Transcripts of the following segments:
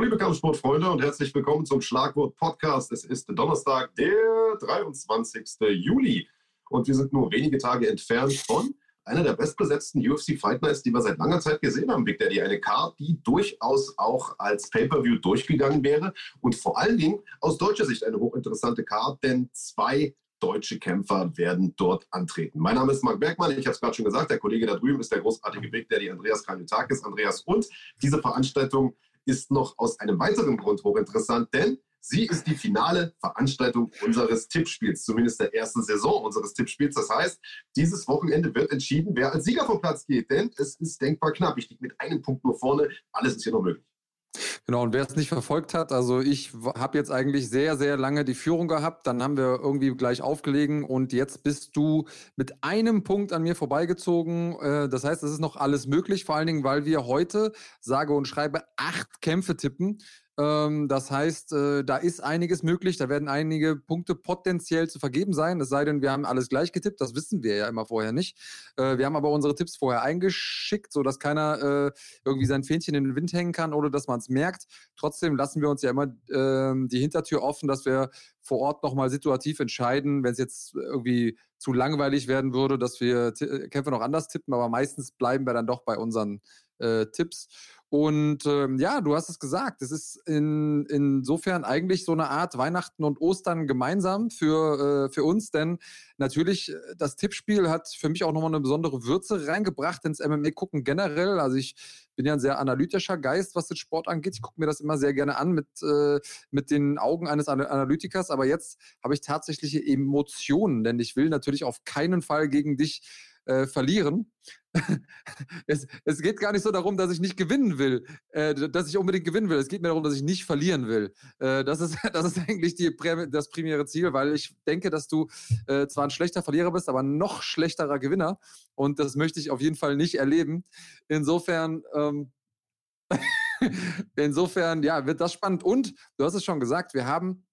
Hallo liebe Kampfsportfreunde und herzlich willkommen zum Schlagwort Podcast. Es ist Donnerstag, der 23. Juli und wir sind nur wenige Tage entfernt von einer der bestbesetzten UFC Fight Nights, die wir seit langer Zeit gesehen haben, Big Daddy. Eine Card, die durchaus auch als Pay-Per-View durchgegangen wäre und vor allen Dingen aus deutscher Sicht eine hochinteressante Card, denn zwei deutsche Kämpfer werden dort antreten. Mein Name ist Marc Bergmann, ich habe es gerade schon gesagt, der Kollege da drüben ist der großartige Big Daddy Andreas Kranjotakis. Andreas und diese Veranstaltung ist noch aus einem weiteren Grund hochinteressant, denn sie ist die finale Veranstaltung unseres Tippspiels, zumindest der ersten Saison unseres Tippspiels. Das heißt, dieses Wochenende wird entschieden, wer als Sieger vom Platz geht, denn es ist denkbar knapp. Ich liege mit einem Punkt nur vorne, alles ist hier noch möglich. Genau, und wer es nicht verfolgt hat, also ich habe jetzt eigentlich sehr, sehr lange die Führung gehabt, dann haben wir irgendwie gleich aufgelegen und jetzt bist du mit einem Punkt an mir vorbeigezogen. Äh, das heißt, es ist noch alles möglich, vor allen Dingen, weil wir heute, sage und schreibe, acht Kämpfe tippen. Ähm, das heißt, äh, da ist einiges möglich, da werden einige Punkte potenziell zu vergeben sein, es sei denn, wir haben alles gleich getippt, das wissen wir ja immer vorher nicht. Äh, wir haben aber unsere Tipps vorher eingeschickt, sodass keiner äh, irgendwie sein Fähnchen in den Wind hängen kann oder dass man es merkt. Trotzdem lassen wir uns ja immer ähm, die Hintertür offen, dass wir vor Ort nochmal situativ entscheiden, wenn es jetzt irgendwie zu langweilig werden würde, dass wir Kämpfe noch anders tippen, aber meistens bleiben wir dann doch bei unseren äh, Tipps. Und ähm, ja, du hast es gesagt, es ist in, insofern eigentlich so eine Art Weihnachten und Ostern gemeinsam für, äh, für uns, denn natürlich, äh, das Tippspiel hat für mich auch nochmal eine besondere Würze reingebracht ins MMA-Gucken generell. Also ich bin ja ein sehr analytischer Geist, was den Sport angeht. Ich gucke mir das immer sehr gerne an mit, äh, mit den Augen eines Analytikers, aber jetzt habe ich tatsächliche Emotionen, denn ich will natürlich auf keinen Fall gegen dich äh, verlieren. es, es geht gar nicht so darum, dass ich nicht gewinnen will, äh, dass ich unbedingt gewinnen will. Es geht mir darum, dass ich nicht verlieren will. Äh, das, ist, das ist eigentlich die, das primäre Ziel, weil ich denke, dass du äh, zwar ein schlechter Verlierer bist, aber noch schlechterer Gewinner. Und das möchte ich auf jeden Fall nicht erleben. Insofern. Ähm, Insofern, ja, wird das spannend. Und du hast es schon gesagt, wir haben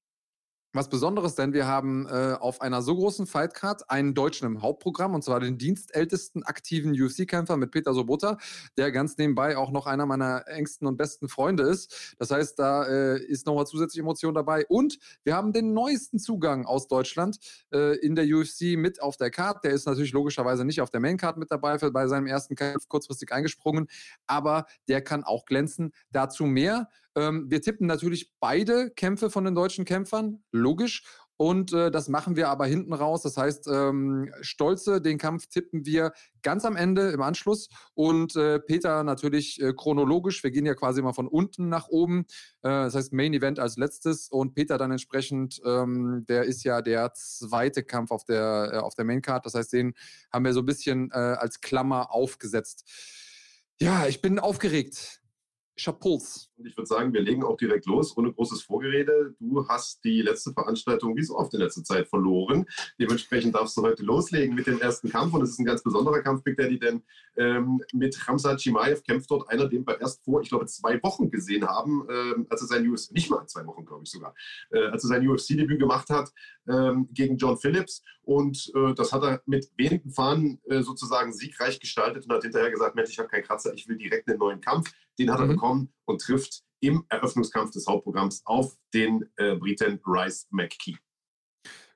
was Besonderes, denn wir haben äh, auf einer so großen Fightcard einen Deutschen im Hauptprogramm, und zwar den dienstältesten aktiven UFC-Kämpfer mit Peter Sobota, der ganz nebenbei auch noch einer meiner engsten und besten Freunde ist. Das heißt, da äh, ist nochmal zusätzliche Emotion dabei. Und wir haben den neuesten Zugang aus Deutschland äh, in der UFC mit auf der Card. Der ist natürlich logischerweise nicht auf der Maincard mit dabei, bei seinem ersten Kampf kurzfristig eingesprungen, aber der kann auch glänzen. Dazu mehr. Ähm, wir tippen natürlich beide Kämpfe von den deutschen Kämpfern, logisch. Und äh, das machen wir aber hinten raus. Das heißt, ähm, Stolze, den Kampf tippen wir ganz am Ende im Anschluss. Und äh, Peter natürlich äh, chronologisch. Wir gehen ja quasi immer von unten nach oben. Äh, das heißt, Main Event als letztes. Und Peter dann entsprechend, ähm, der ist ja der zweite Kampf auf der, äh, auf der Main Card. Das heißt, den haben wir so ein bisschen äh, als Klammer aufgesetzt. Ja, ich bin aufgeregt. Chapeaus. Und ich würde sagen, wir legen auch direkt los, ohne großes Vorgerede. Du hast die letzte Veranstaltung wie so oft in letzter Zeit verloren. Dementsprechend darfst du heute loslegen mit dem ersten Kampf. Und es ist ein ganz besonderer Kampf, Big Daddy, denn ähm, mit Ramsat Chimaev kämpft dort einer, den wir erst vor, ich glaube, zwei Wochen gesehen haben, ähm, als er sein UFC, nicht mal zwei Wochen, glaube ich sogar, äh, als er sein UFC-Debüt gemacht hat ähm, gegen John Phillips. Und äh, das hat er mit wenigen Fahnen äh, sozusagen siegreich gestaltet und hat hinterher gesagt, Mensch, ich habe keinen Kratzer, ich will direkt einen neuen Kampf. Den hat er mhm. bekommen und trifft im Eröffnungskampf des Hauptprogramms auf den äh, Briten Rice McKee.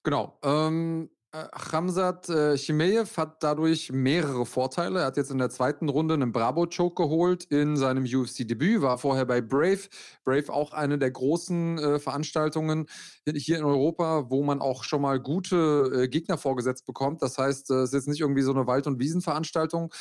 Genau. Ähm, äh, Hamzat äh, Chimeev hat dadurch mehrere Vorteile. Er hat jetzt in der zweiten Runde einen Bravo-Choke geholt in seinem UFC-Debüt, war vorher bei Brave. Brave auch eine der großen äh, Veranstaltungen hier in Europa, wo man auch schon mal gute äh, Gegner vorgesetzt bekommt. Das heißt, äh, es ist jetzt nicht irgendwie so eine Wald- und Wiesenveranstaltung.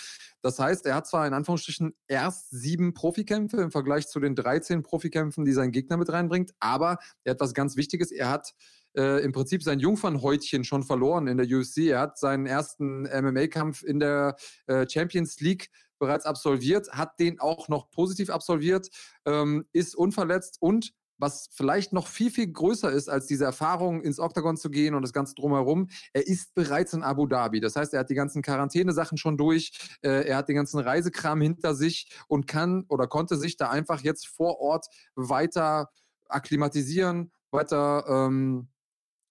Das heißt, er hat zwar in Anführungsstrichen erst sieben Profikämpfe im Vergleich zu den 13 Profikämpfen, die sein Gegner mit reinbringt, aber er hat was ganz Wichtiges. Er hat äh, im Prinzip sein Jungfernhäutchen schon verloren in der UFC. Er hat seinen ersten MMA-Kampf in der äh, Champions League bereits absolviert, hat den auch noch positiv absolviert, ähm, ist unverletzt und was vielleicht noch viel, viel größer ist als diese Erfahrung, ins Oktagon zu gehen und das Ganze drumherum. Er ist bereits in Abu Dhabi. Das heißt, er hat die ganzen Quarantänesachen schon durch, äh, er hat den ganzen Reisekram hinter sich und kann oder konnte sich da einfach jetzt vor Ort weiter akklimatisieren, weiter ähm,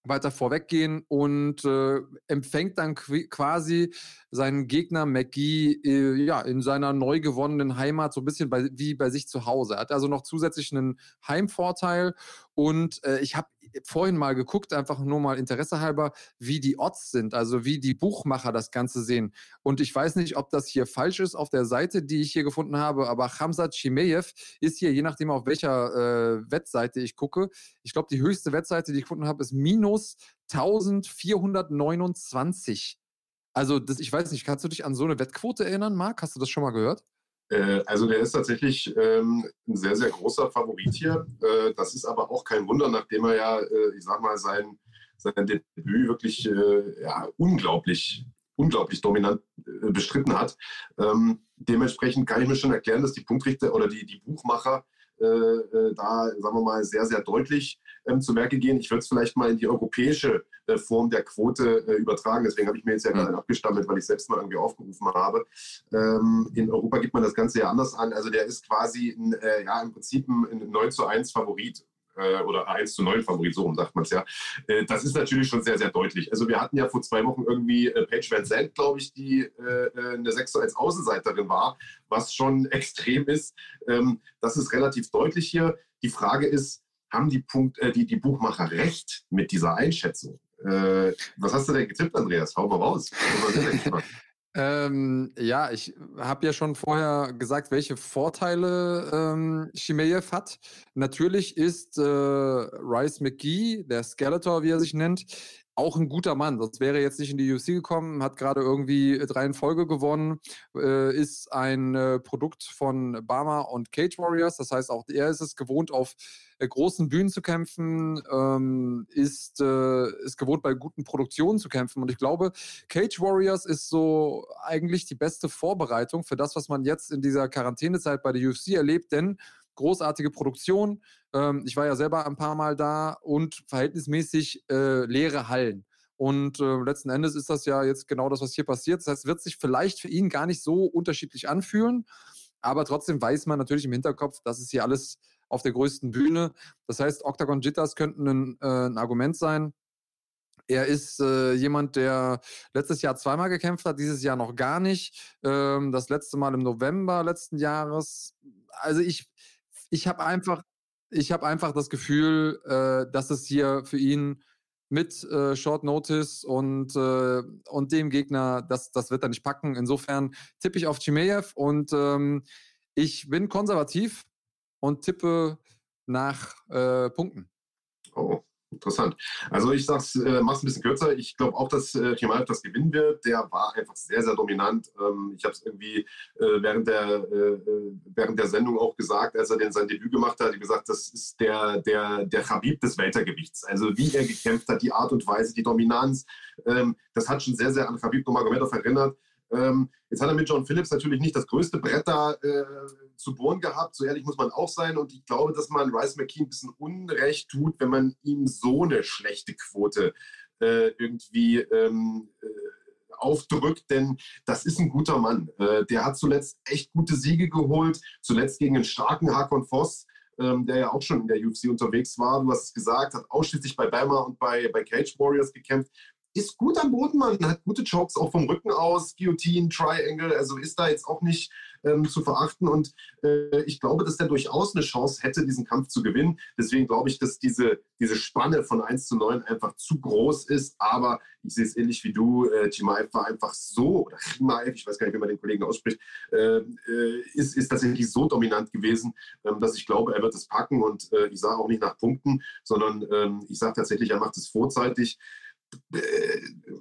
weiter vorweggehen und äh, empfängt dann quasi seinen Gegner McGee äh, ja, in seiner neu gewonnenen Heimat so ein bisschen bei, wie bei sich zu Hause. Er hat also noch zusätzlich einen Heimvorteil und äh, ich habe vorhin mal geguckt, einfach nur mal Interesse halber, wie die Odds sind, also wie die Buchmacher das Ganze sehen. Und ich weiß nicht, ob das hier falsch ist auf der Seite, die ich hier gefunden habe, aber Hamzat Chimeyev ist hier, je nachdem auf welcher äh, Wettseite ich gucke, ich glaube, die höchste Wettseite, die ich gefunden habe, ist minus 1429. Also, das, ich weiß nicht, kannst du dich an so eine Wettquote erinnern, Marc? Hast du das schon mal gehört? Äh, also der ist tatsächlich ähm, ein sehr, sehr großer Favorit hier. Äh, das ist aber auch kein Wunder, nachdem er ja, äh, ich sag mal, sein, sein Debüt wirklich äh, ja, unglaublich, unglaublich dominant äh, bestritten hat. Ähm, dementsprechend kann ich mir schon erklären, dass die Punktrichter oder die, die Buchmacher da, sagen wir mal, sehr, sehr deutlich ähm, zu Werke gehen. Ich würde es vielleicht mal in die europäische äh, Form der Quote äh, übertragen. Deswegen habe ich mir jetzt ja gerade abgestammelt, weil ich selbst mal irgendwie aufgerufen habe. Ähm, in Europa gibt man das Ganze ja anders an. Also der ist quasi ein, äh, ja, im Prinzip ein, ein 9 zu 1 Favorit äh, oder 1 zu 9 Favorit, so rum sagt man es ja. Äh, das ist natürlich schon sehr, sehr deutlich. Also wir hatten ja vor zwei Wochen irgendwie äh, Paige Van Zandt, glaube ich, die äh, äh eine 6 zu 1 Außenseiterin war, was schon extrem ist. Ähm, das ist relativ deutlich hier. Die Frage ist, haben die, Punkt, äh, die, die Buchmacher recht mit dieser Einschätzung? Äh, was hast du denn getippt, Andreas? Hau mal raus. Ähm, ja, ich habe ja schon vorher gesagt, welche Vorteile ähm, Shimeyev hat. Natürlich ist äh, Rice McGee, der Skeletor, wie er sich nennt, auch ein guter Mann. Sonst wäre er jetzt nicht in die UFC gekommen, hat gerade irgendwie drei in Folge gewonnen, äh, ist ein äh, Produkt von Bama und Cage Warriors. Das heißt, auch er ist es gewohnt, auf äh, großen Bühnen zu kämpfen, ähm, ist, äh, ist gewohnt, bei guten Produktionen zu kämpfen. Und ich glaube, Cage Warriors ist so eigentlich die beste Vorbereitung für das, was man jetzt in dieser Quarantänezeit bei der UFC erlebt, denn großartige Produktion. Ähm, ich war ja selber ein paar Mal da und verhältnismäßig äh, leere Hallen. Und äh, letzten Endes ist das ja jetzt genau das, was hier passiert. Das heißt, es wird sich vielleicht für ihn gar nicht so unterschiedlich anfühlen. Aber trotzdem weiß man natürlich im Hinterkopf, dass es hier alles auf der größten Bühne. Das heißt, Octagon Jitters könnten ein, äh, ein Argument sein. Er ist äh, jemand, der letztes Jahr zweimal gekämpft hat, dieses Jahr noch gar nicht. Ähm, das letzte Mal im November letzten Jahres. Also ich, ich habe einfach, ich habe einfach das Gefühl, äh, dass es hier für ihn mit äh, Short Notice und, äh, und dem Gegner, das, das wird er nicht packen. Insofern tippe ich auf Chimeyev und ähm, ich bin konservativ und tippe nach äh, Punkten. Oh, Interessant. Also ich sag's, äh, mach's ein bisschen kürzer. Ich glaube auch, dass äh, Kemal das gewinnen wird. Der war einfach sehr, sehr dominant. Ähm, ich habe es irgendwie äh, während, der, äh, äh, während der Sendung auch gesagt, als er den sein Debüt gemacht hat, gesagt, das ist der, der, der Habib des Weltergewichts. Also wie er gekämpft hat, die Art und Weise, die Dominanz, ähm, das hat schon sehr, sehr an Habib Nurmagomedov erinnert. Ähm, jetzt hat er mit John Phillips natürlich nicht das größte Brett da äh, zu bohren gehabt, so ehrlich muss man auch sein. Und ich glaube, dass man Rice McKean ein bisschen Unrecht tut, wenn man ihm so eine schlechte Quote äh, irgendwie ähm, äh, aufdrückt, denn das ist ein guter Mann. Äh, der hat zuletzt echt gute Siege geholt, zuletzt gegen einen starken Hakon Voss. Ähm, der ja auch schon in der UFC unterwegs war. Du hast es gesagt, hat ausschließlich bei Bama und bei, bei Cage Warriors gekämpft ist gut am Boden, man hat gute Chokes auch vom Rücken aus, Guillotine, Triangle, also ist da jetzt auch nicht ähm, zu verachten. Und äh, ich glaube, dass der durchaus eine Chance hätte, diesen Kampf zu gewinnen. Deswegen glaube ich, dass diese, diese Spanne von 1 zu 9 einfach zu groß ist. Aber ich sehe es ähnlich wie du. Äh, Chimaev war einfach so, oder Chimaev, ich weiß gar nicht, wie man den Kollegen ausspricht, äh, äh, ist, ist tatsächlich so dominant gewesen, ähm, dass ich glaube, er wird es packen. Und äh, ich sage auch nicht nach Punkten, sondern ähm, ich sage tatsächlich, er macht es vorzeitig. Äh,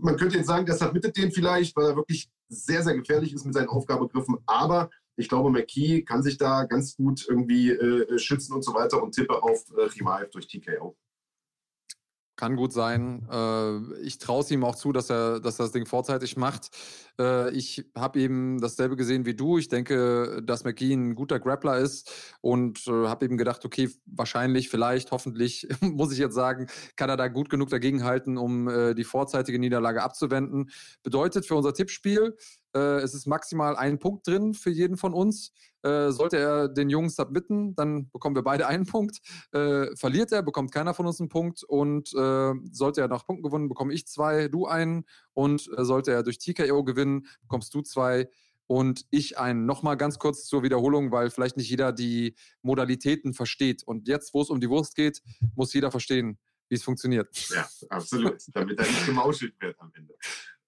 man könnte jetzt sagen, das submittet den vielleicht, weil er wirklich sehr, sehr gefährlich ist mit seinen Aufgabegriffen. Aber ich glaube, McKee kann sich da ganz gut irgendwie äh, schützen und so weiter und tippe auf äh, Chimaev durch TKO. Kann gut sein. Äh, ich traue es ihm auch zu, dass er, dass er das Ding vorzeitig macht. Äh, ich habe eben dasselbe gesehen wie du. Ich denke, dass McGee ein guter Grappler ist und äh, habe eben gedacht, okay, wahrscheinlich, vielleicht, hoffentlich, muss ich jetzt sagen, kann er da gut genug dagegenhalten, um äh, die vorzeitige Niederlage abzuwenden. Bedeutet für unser Tippspiel, äh, es ist maximal ein Punkt drin für jeden von uns. Äh, sollte er den Jungen submitten, dann bekommen wir beide einen Punkt. Verliert er, bekommt keiner von uns einen Punkt. Und sollte er nach Punkten gewinnen, bekomme ich zwei, du einen. Und äh, sollte er durch TKO gewinnen, bekommst du zwei und ich einen. Nochmal ganz kurz zur Wiederholung, weil vielleicht nicht jeder die Modalitäten versteht. Und jetzt, wo es um die Wurst geht, muss jeder verstehen, wie es funktioniert. Ja, absolut. Damit er nicht gemauschelt wird am Ende.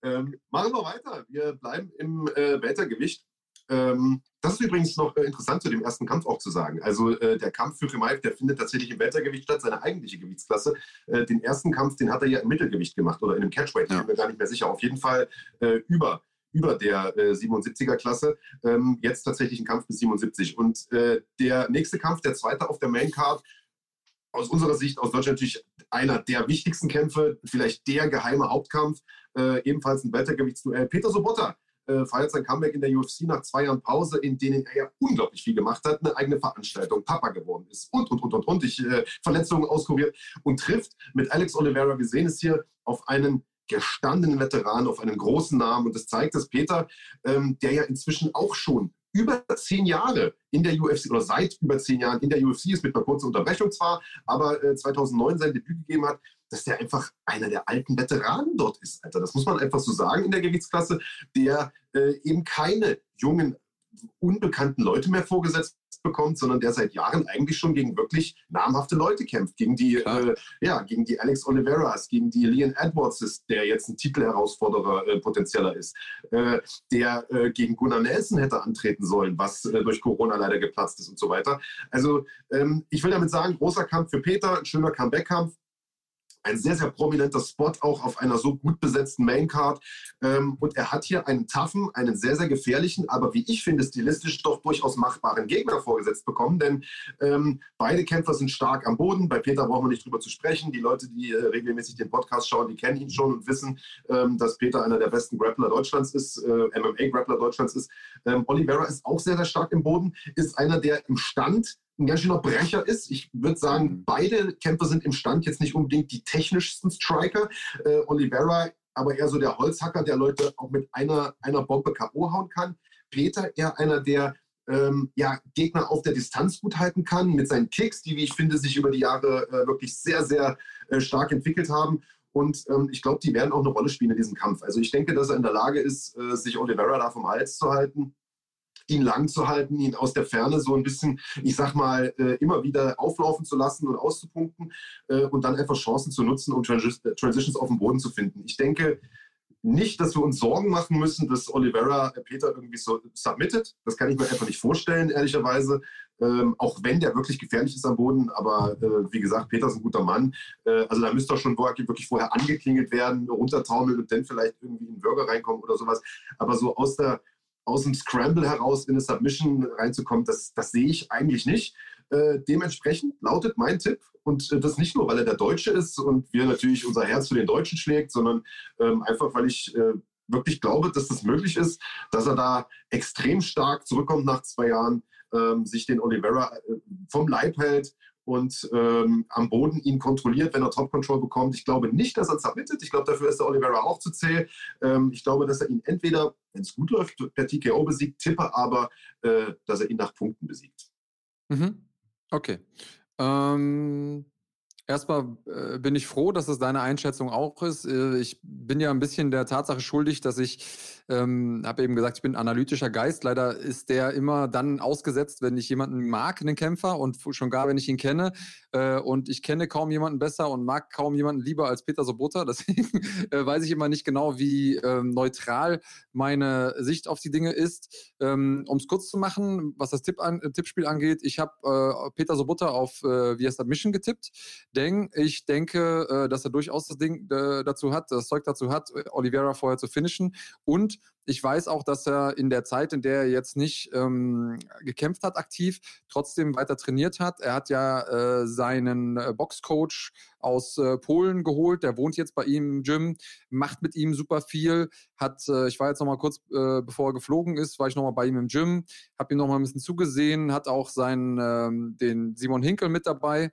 Ähm, machen wir weiter. Wir bleiben im äh, Weltergewicht. Ähm, das ist übrigens noch äh, interessant zu dem ersten Kampf auch zu sagen. Also äh, der Kampf für Chimaev, der findet tatsächlich im Weltergewicht statt, seine eigentliche Gewichtsklasse. Äh, den ersten Kampf, den hat er ja im Mittelgewicht gemacht oder in einem Catchweight, ja. ich bin mir gar nicht mehr sicher. Auf jeden Fall äh, über über der äh, 77er Klasse. Ähm, jetzt tatsächlich ein Kampf bis 77. Und äh, der nächste Kampf, der zweite auf der Main Card, aus unserer Sicht aus Deutschland natürlich einer der wichtigsten Kämpfe, vielleicht der geheime Hauptkampf, äh, ebenfalls ein Weltergewichtsduell. Peter Sobotta äh, feiert sein Comeback in der UFC nach zwei Jahren Pause, in denen er ja unglaublich viel gemacht hat, eine eigene Veranstaltung, Papa geworden ist und, und, und, und, und, ich, äh, Verletzungen auskuriert und trifft mit Alex Oliveira, wir sehen es hier, auf einen gestandenen Veteran, auf einen großen Namen. Und das zeigt, dass Peter, ähm, der ja inzwischen auch schon über zehn Jahre in der UFC oder seit über zehn Jahren in der UFC ist, mit einer kurzen Unterbrechung zwar, aber äh, 2009 sein Debüt gegeben hat, dass der einfach einer der alten Veteranen dort ist, Alter. Das muss man einfach so sagen in der Gewichtsklasse, der äh, eben keine jungen, unbekannten Leute mehr vorgesetzt bekommt, sondern der seit Jahren eigentlich schon gegen wirklich namhafte Leute kämpft. Gegen die, äh, ja, gegen die Alex Oliveras, gegen die Leon Edwards ist, der jetzt ein Titelherausforderer äh, potenzieller ist, äh, der äh, gegen Gunnar Nelson hätte antreten sollen, was äh, durch Corona leider geplatzt ist und so weiter. Also ähm, ich will damit sagen, großer Kampf für Peter, ein schöner Comeback-Kampf ein sehr, sehr prominenter Spot auch auf einer so gut besetzten Maincard. Ähm, und er hat hier einen taffen, einen sehr, sehr gefährlichen, aber wie ich finde, stilistisch doch durchaus machbaren Gegner vorgesetzt bekommen. Denn ähm, beide Kämpfer sind stark am Boden. Bei Peter brauchen wir nicht drüber zu sprechen. Die Leute, die äh, regelmäßig den Podcast schauen, die kennen ihn schon und wissen, ähm, dass Peter einer der besten Grappler Deutschlands ist, äh, MMA-Grappler Deutschlands ist. Ähm, Oliveira ist auch sehr, sehr stark im Boden, ist einer, der im Stand ein ganz schöner Brecher ist. Ich würde sagen, mhm. beide Kämpfer sind im Stand jetzt nicht unbedingt die technischsten Striker. Äh, Oliveira aber eher so der Holzhacker, der Leute auch mit einer, einer Bombe K.O. hauen kann. Peter eher einer, der ähm, ja, Gegner auf der Distanz gut halten kann, mit seinen Kicks, die, wie ich finde, sich über die Jahre äh, wirklich sehr, sehr äh, stark entwickelt haben. Und ähm, ich glaube, die werden auch eine Rolle spielen in diesem Kampf. Also ich denke, dass er in der Lage ist, äh, sich Oliveira da vom Hals zu halten ihn lang zu halten, ihn aus der Ferne so ein bisschen, ich sag mal, äh, immer wieder auflaufen zu lassen und auszupunkten äh, und dann einfach Chancen zu nutzen, um Transitions auf dem Boden zu finden. Ich denke nicht, dass wir uns Sorgen machen müssen, dass Oliveira äh, Peter irgendwie so submittet. Das kann ich mir einfach nicht vorstellen, ehrlicherweise. Ähm, auch wenn der wirklich gefährlich ist am Boden. Aber äh, wie gesagt, Peter ist ein guter Mann. Äh, also da müsste doch schon wirklich vorher angeklingelt werden, runtertaumeln und dann vielleicht irgendwie in den Burger reinkommen oder sowas. Aber so aus der, aus dem Scramble heraus in eine Submission reinzukommen, das, das sehe ich eigentlich nicht. Äh, dementsprechend lautet mein Tipp, und äh, das nicht nur, weil er der Deutsche ist und wir natürlich unser Herz für den Deutschen schlägt, sondern ähm, einfach, weil ich äh, wirklich glaube, dass das möglich ist, dass er da extrem stark zurückkommt nach zwei Jahren, ähm, sich den Oliveira äh, vom Leib hält und ähm, am Boden ihn kontrolliert, wenn er Top Control bekommt. Ich glaube nicht, dass er submittet. Ich glaube, dafür ist der Oliveira auch zu zäh. Ähm, ich glaube, dass er ihn entweder, wenn es gut läuft, per TKO besiegt, tippe aber, äh, dass er ihn nach Punkten besiegt. Mhm. Okay. Ähm, Erstmal äh, bin ich froh, dass es deine Einschätzung auch ist. Äh, ich bin ja ein bisschen der Tatsache schuldig, dass ich, ähm, habe eben gesagt, ich bin analytischer Geist. Leider ist der immer dann ausgesetzt, wenn ich jemanden mag, einen Kämpfer, und schon gar, wenn ich ihn kenne. Äh, und ich kenne kaum jemanden besser und mag kaum jemanden lieber als Peter Sobota. Deswegen äh, weiß ich immer nicht genau, wie ähm, neutral meine Sicht auf die Dinge ist. Ähm, um es kurz zu machen, was das Tipp an, Tippspiel angeht, ich habe äh, Peter Sobota auf äh, via Submission getippt Deng. Ich denke, äh, dass er durchaus das Ding äh, dazu hat, das Zeug dazu hat, Oliveira vorher zu finishen. Und ich weiß auch, dass er in der Zeit, in der er jetzt nicht ähm, gekämpft hat, aktiv, trotzdem weiter trainiert hat. Er hat ja äh, seinen äh, Boxcoach aus äh, Polen geholt. Der wohnt jetzt bei ihm im Gym, macht mit ihm super viel. Hat, äh, ich war jetzt noch mal kurz, äh, bevor er geflogen ist, war ich noch mal bei ihm im Gym, habe ihm noch mal ein bisschen zugesehen. Hat auch seinen, ähm, den Simon Hinkel mit dabei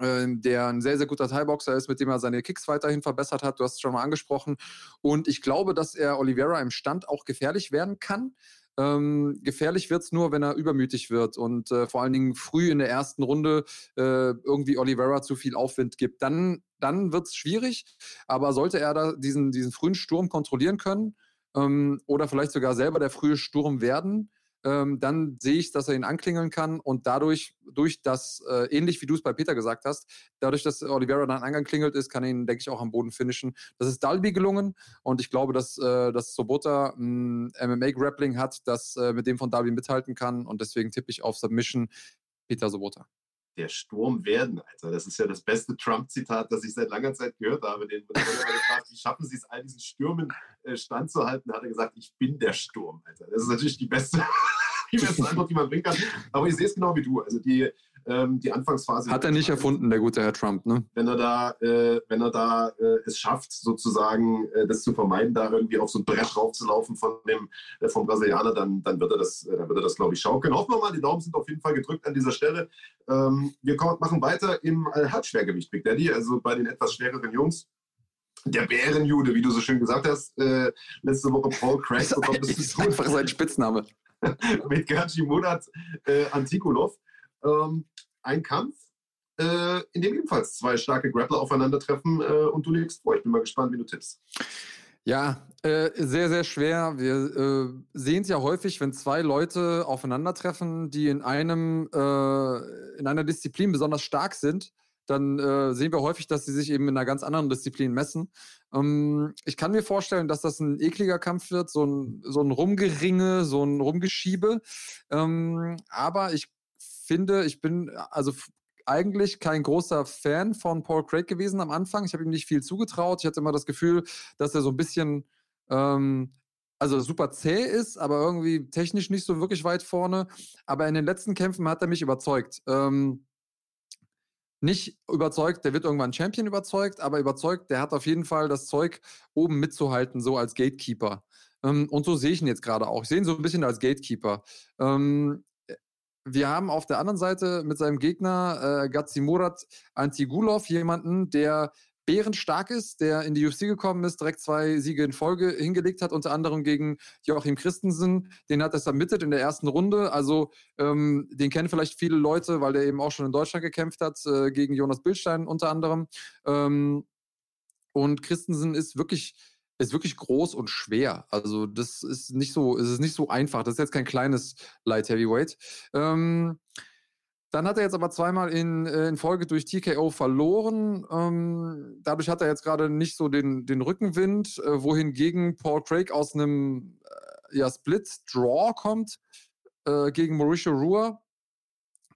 der ein sehr, sehr guter Thai-Boxer ist, mit dem er seine Kicks weiterhin verbessert hat. Du hast es schon mal angesprochen. Und ich glaube, dass er Oliveira im Stand auch gefährlich werden kann. Ähm, gefährlich wird es nur, wenn er übermütig wird und äh, vor allen Dingen früh in der ersten Runde äh, irgendwie Oliveira zu viel Aufwind gibt. Dann, dann wird es schwierig. Aber sollte er da diesen, diesen frühen Sturm kontrollieren können ähm, oder vielleicht sogar selber der frühe Sturm werden, ähm, dann sehe ich, dass er ihn anklingeln kann und dadurch, durch das, äh, ähnlich wie du es bei Peter gesagt hast, dadurch, dass Oliveira dann angeklingelt ist, kann er ihn, denke ich, auch am Boden finishen. Das ist Dalby gelungen und ich glaube, dass, äh, dass Sobota MMA-Grappling hat, das äh, mit dem von Dalby mithalten kann und deswegen tippe ich auf Submission Peter Sobota der Sturm werden, Alter. Das ist ja das beste Trump-Zitat, das ich seit langer Zeit gehört habe. Den gefragt, wie schaffen Sie es, all diesen Stürmen äh, standzuhalten? Hat er gesagt, ich bin der Sturm, Alter. Das ist natürlich die beste, beste Antwort, die man bringen kann. Aber ich sehe es genau wie du. Also die, ähm, die Anfangsphase. Hat er nicht erfunden, der gute Herr Trump, ne? Wenn er da, äh, wenn er da äh, es schafft, sozusagen äh, das zu vermeiden, da irgendwie auf so ein Brett draufzulaufen von dem äh, vom Brasilianer, dann, dann wird er das, äh, dann wird er das, glaube ich, schaukeln. Hoffen wir mal, die Daumen sind auf jeden Fall gedrückt an dieser Stelle. Ähm, wir kommen, machen weiter im äh, Halbschwergewicht, Big Daddy, also bei den etwas schwereren Jungs der Bärenjude, wie du so schön gesagt hast, äh, letzte Woche Paul Craig bekommt. Das ist einfach sein Spitzname. mit Gachi Murat äh, Antikulov. Ähm, ein Kampf, äh, in dem ebenfalls zwei starke Grappler aufeinandertreffen äh, und du legst vor. Ich bin mal gespannt, wie du tippst. Ja, äh, sehr, sehr schwer. Wir äh, sehen es ja häufig, wenn zwei Leute aufeinandertreffen, die in einem äh, in einer Disziplin besonders stark sind, dann äh, sehen wir häufig, dass sie sich eben in einer ganz anderen Disziplin messen. Ähm, ich kann mir vorstellen, dass das ein ekliger Kampf wird, so ein, so ein Rumgeringe, so ein Rumgeschiebe. Ähm, aber ich finde, ich bin also eigentlich kein großer Fan von Paul Craig gewesen am Anfang. Ich habe ihm nicht viel zugetraut. Ich hatte immer das Gefühl, dass er so ein bisschen, ähm, also super zäh ist, aber irgendwie technisch nicht so wirklich weit vorne. Aber in den letzten Kämpfen hat er mich überzeugt. Ähm, nicht überzeugt, der wird irgendwann Champion überzeugt, aber überzeugt, der hat auf jeden Fall das Zeug, oben mitzuhalten, so als Gatekeeper. Ähm, und so sehe ich ihn jetzt gerade auch. Ich sehe ihn so ein bisschen als Gatekeeper. Ähm, wir haben auf der anderen Seite mit seinem Gegner äh, Gazimurat Antigulov jemanden, der bärenstark ist, der in die UFC gekommen ist, direkt zwei Siege in Folge hingelegt hat, unter anderem gegen Joachim Christensen. Den hat er submitted in der ersten Runde. Also ähm, den kennen vielleicht viele Leute, weil der eben auch schon in Deutschland gekämpft hat, äh, gegen Jonas Bildstein unter anderem. Ähm, und Christensen ist wirklich ist wirklich groß und schwer. Also das ist nicht so, es ist nicht so einfach. Das ist jetzt kein kleines Light Heavyweight. Ähm, dann hat er jetzt aber zweimal in, äh, in Folge durch TKO verloren. Ähm, dadurch hat er jetzt gerade nicht so den, den Rückenwind, äh, wohingegen Paul Craig aus einem äh, ja, Split-Draw kommt äh, gegen Mauricio Rua.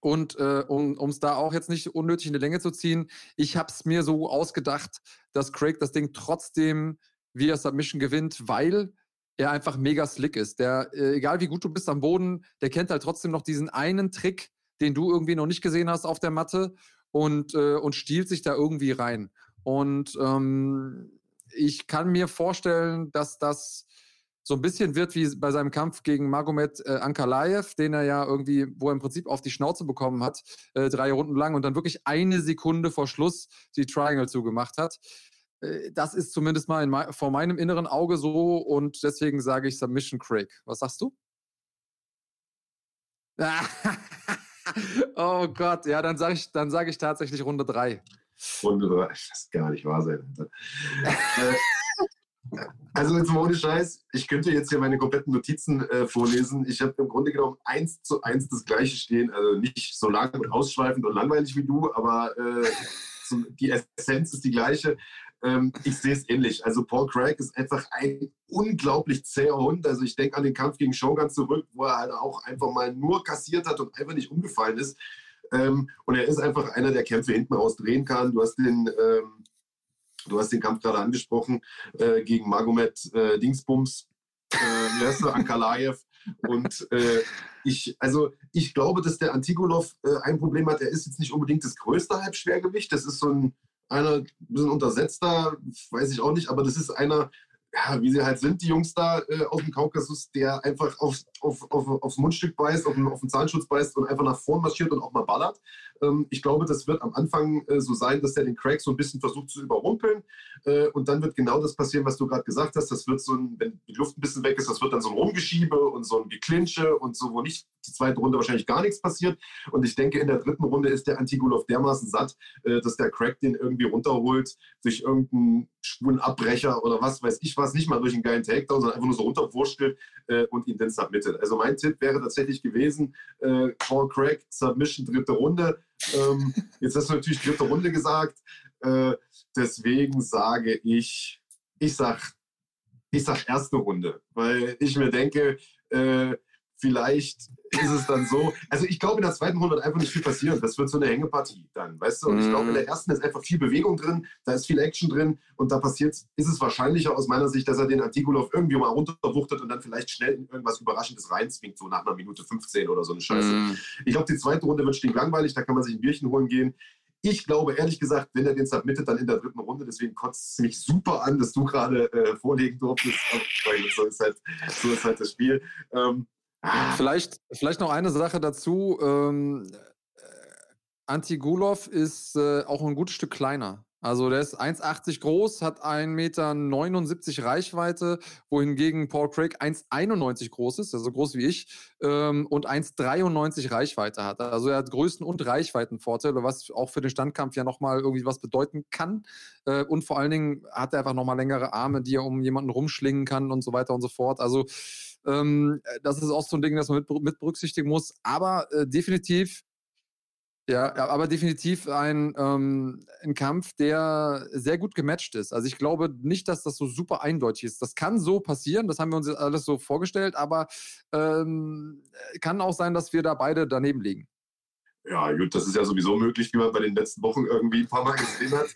Und äh, um es da auch jetzt nicht unnötig in die Länge zu ziehen, ich habe es mir so ausgedacht, dass Craig das Ding trotzdem via Submission gewinnt, weil er einfach mega slick ist. Der, äh, egal wie gut du bist am Boden, der kennt halt trotzdem noch diesen einen Trick, den du irgendwie noch nicht gesehen hast auf der Matte und, äh, und stiehlt sich da irgendwie rein. Und ähm, ich kann mir vorstellen, dass das so ein bisschen wird wie bei seinem Kampf gegen Magomed äh, Ankalaev, den er ja irgendwie, wo er im Prinzip auf die Schnauze bekommen hat, äh, drei Runden lang und dann wirklich eine Sekunde vor Schluss die Triangle zugemacht hat. Äh, das ist zumindest mal in, vor meinem inneren Auge so und deswegen sage ich Submission Craig. Was sagst du? oh Gott, ja, dann sage ich, sag ich tatsächlich Runde 3. Runde 3, das kann gar nicht wahr sein. Äh, also jetzt ohne Scheiß, ich könnte jetzt hier meine kompletten Notizen äh, vorlesen. Ich habe im Grunde genommen eins zu eins das gleiche stehen. Also nicht so lang und ausschweifend und langweilig wie du, aber äh, die Essenz ist die gleiche. Ähm, ich sehe es ähnlich. Also Paul Craig ist einfach ein unglaublich zäher Hund. Also ich denke an den Kampf gegen Shogun zurück, wo er halt auch einfach mal nur kassiert hat und einfach nicht umgefallen ist. Ähm, und er ist einfach einer, der Kämpfe hinten raus drehen kann. Du hast den, ähm, du hast den Kampf gerade angesprochen äh, gegen Magomed äh, Dingsbums. äh, Ankalaev. Und äh, ich, also ich glaube, dass der Antigolov äh, ein Problem hat. Er ist jetzt nicht unbedingt das größte Halbschwergewicht. Das ist so ein einer ein bisschen untersetzter, weiß ich auch nicht, aber das ist einer, ja, wie sie halt sind, die Jungs da äh, aus dem Kaukasus, der einfach auf, auf, auf, aufs Mundstück beißt, auf den, auf den Zahnschutz beißt und einfach nach vorn marschiert und auch mal ballert. Ähm, ich glaube, das wird am Anfang äh, so sein, dass der den Craig so ein bisschen versucht zu überrumpeln. Äh, und dann wird genau das passieren, was du gerade gesagt hast. Das wird so ein, wenn die Luft ein bisschen weg ist, das wird dann so ein Rumgeschiebe und so ein Geklinsche und so, wo nicht die zweite Runde wahrscheinlich gar nichts passiert. Und ich denke, in der dritten Runde ist der Antigulov dermaßen satt, äh, dass der Craig den irgendwie runterholt durch irgendeinen schwulen Abbrecher oder was weiß ich was, nicht mal durch einen geilen Takedown, sondern einfach nur so runterwurstelt äh, und ihn dann submittet. Also mein Tipp wäre tatsächlich gewesen, Paul Craig, Submission, dritte Runde. Ähm, jetzt hast du natürlich dritte Runde gesagt. Äh, deswegen sage ich, ich sag, ich sag erste Runde, weil ich mir denke, äh, vielleicht ist es dann so. Also ich glaube, in der zweiten Runde wird einfach nicht viel passieren. Das wird so eine Hängepartie dann, weißt du? Und ich glaube, in der mhm. ersten ist einfach viel Bewegung drin, da ist viel Action drin und da passiert, ist es wahrscheinlicher aus meiner Sicht, dass er den Antigulov irgendwie mal runterwuchtet und dann vielleicht schnell in irgendwas Überraschendes reinzwingt, so nach einer Minute 15 oder so eine Scheiße. Mm. Ich glaube, die zweite Runde wird stinkangweilig, da kann man sich ein Bierchen holen gehen. Ich glaube ehrlich gesagt, wenn er den submittet, dann in der dritten Runde. Deswegen kotzt es mich super an, dass du gerade äh, vorlegen durftest. so, ist halt, so ist halt das Spiel. Ähm, Ah. Vielleicht, vielleicht noch eine Sache dazu. Ähm, äh, Antigulov ist äh, auch ein gutes Stück kleiner. Also der ist 1,80 groß, hat 1,79 Meter Reichweite, wohingegen Paul Craig 1,91 groß ist, also so groß wie ich, ähm, und 1,93 Reichweite hat. Also er hat Größen- und Reichweitenvorteile, was auch für den Standkampf ja nochmal irgendwie was bedeuten kann. Äh, und vor allen Dingen hat er einfach nochmal längere Arme, die er um jemanden rumschlingen kann und so weiter und so fort. Also ähm, äh, das ist auch so ein Ding, das man mit, mit berücksichtigen muss. Aber äh, definitiv, ja, aber definitiv ein, ähm, ein Kampf, der sehr gut gematcht ist. Also ich glaube nicht, dass das so super eindeutig ist. Das kann so passieren, das haben wir uns jetzt alles so vorgestellt, aber ähm, kann auch sein, dass wir da beide daneben liegen. Ja, gut, das ist ja sowieso möglich, wie man bei den letzten Wochen irgendwie ein paar Mal gesehen hat.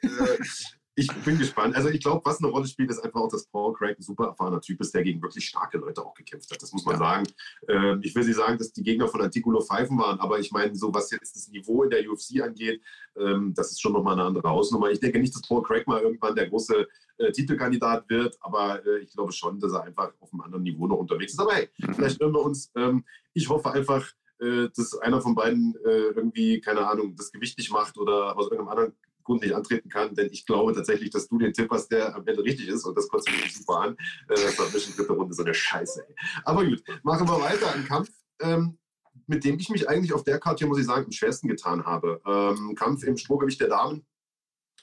Ich bin gespannt. Also ich glaube, was eine Rolle spielt, ist einfach auch, dass Paul Craig ein super erfahrener Typ ist, der gegen wirklich starke Leute auch gekämpft hat. Das muss man ja. sagen. Ähm, ich will nicht sagen, dass die Gegner von Anticulo Pfeifen waren, aber ich meine, so was jetzt das Niveau in der UFC angeht, ähm, das ist schon nochmal eine andere Hausnummer. Ich denke nicht, dass Paul Craig mal irgendwann der große äh, Titelkandidat wird, aber äh, ich glaube schon, dass er einfach auf einem anderen Niveau noch unterwegs ist. Aber hey, mhm. vielleicht hören wir uns. Ähm, ich hoffe einfach, äh, dass einer von beiden äh, irgendwie, keine Ahnung, das Gewicht nicht macht oder aus irgendeinem anderen Nicht antreten kann, denn ich glaube tatsächlich, dass du den Tipp hast, der am Ende richtig ist und das kotzt mich super an. Äh, das war Mission dritte Runde so eine Scheiße. Ey. Aber gut, machen wir weiter. Ein Kampf, ähm, mit dem ich mich eigentlich auf der Karte hier, muss ich sagen, am schwersten getan habe. Ähm, Kampf im Strohgewicht der Damen.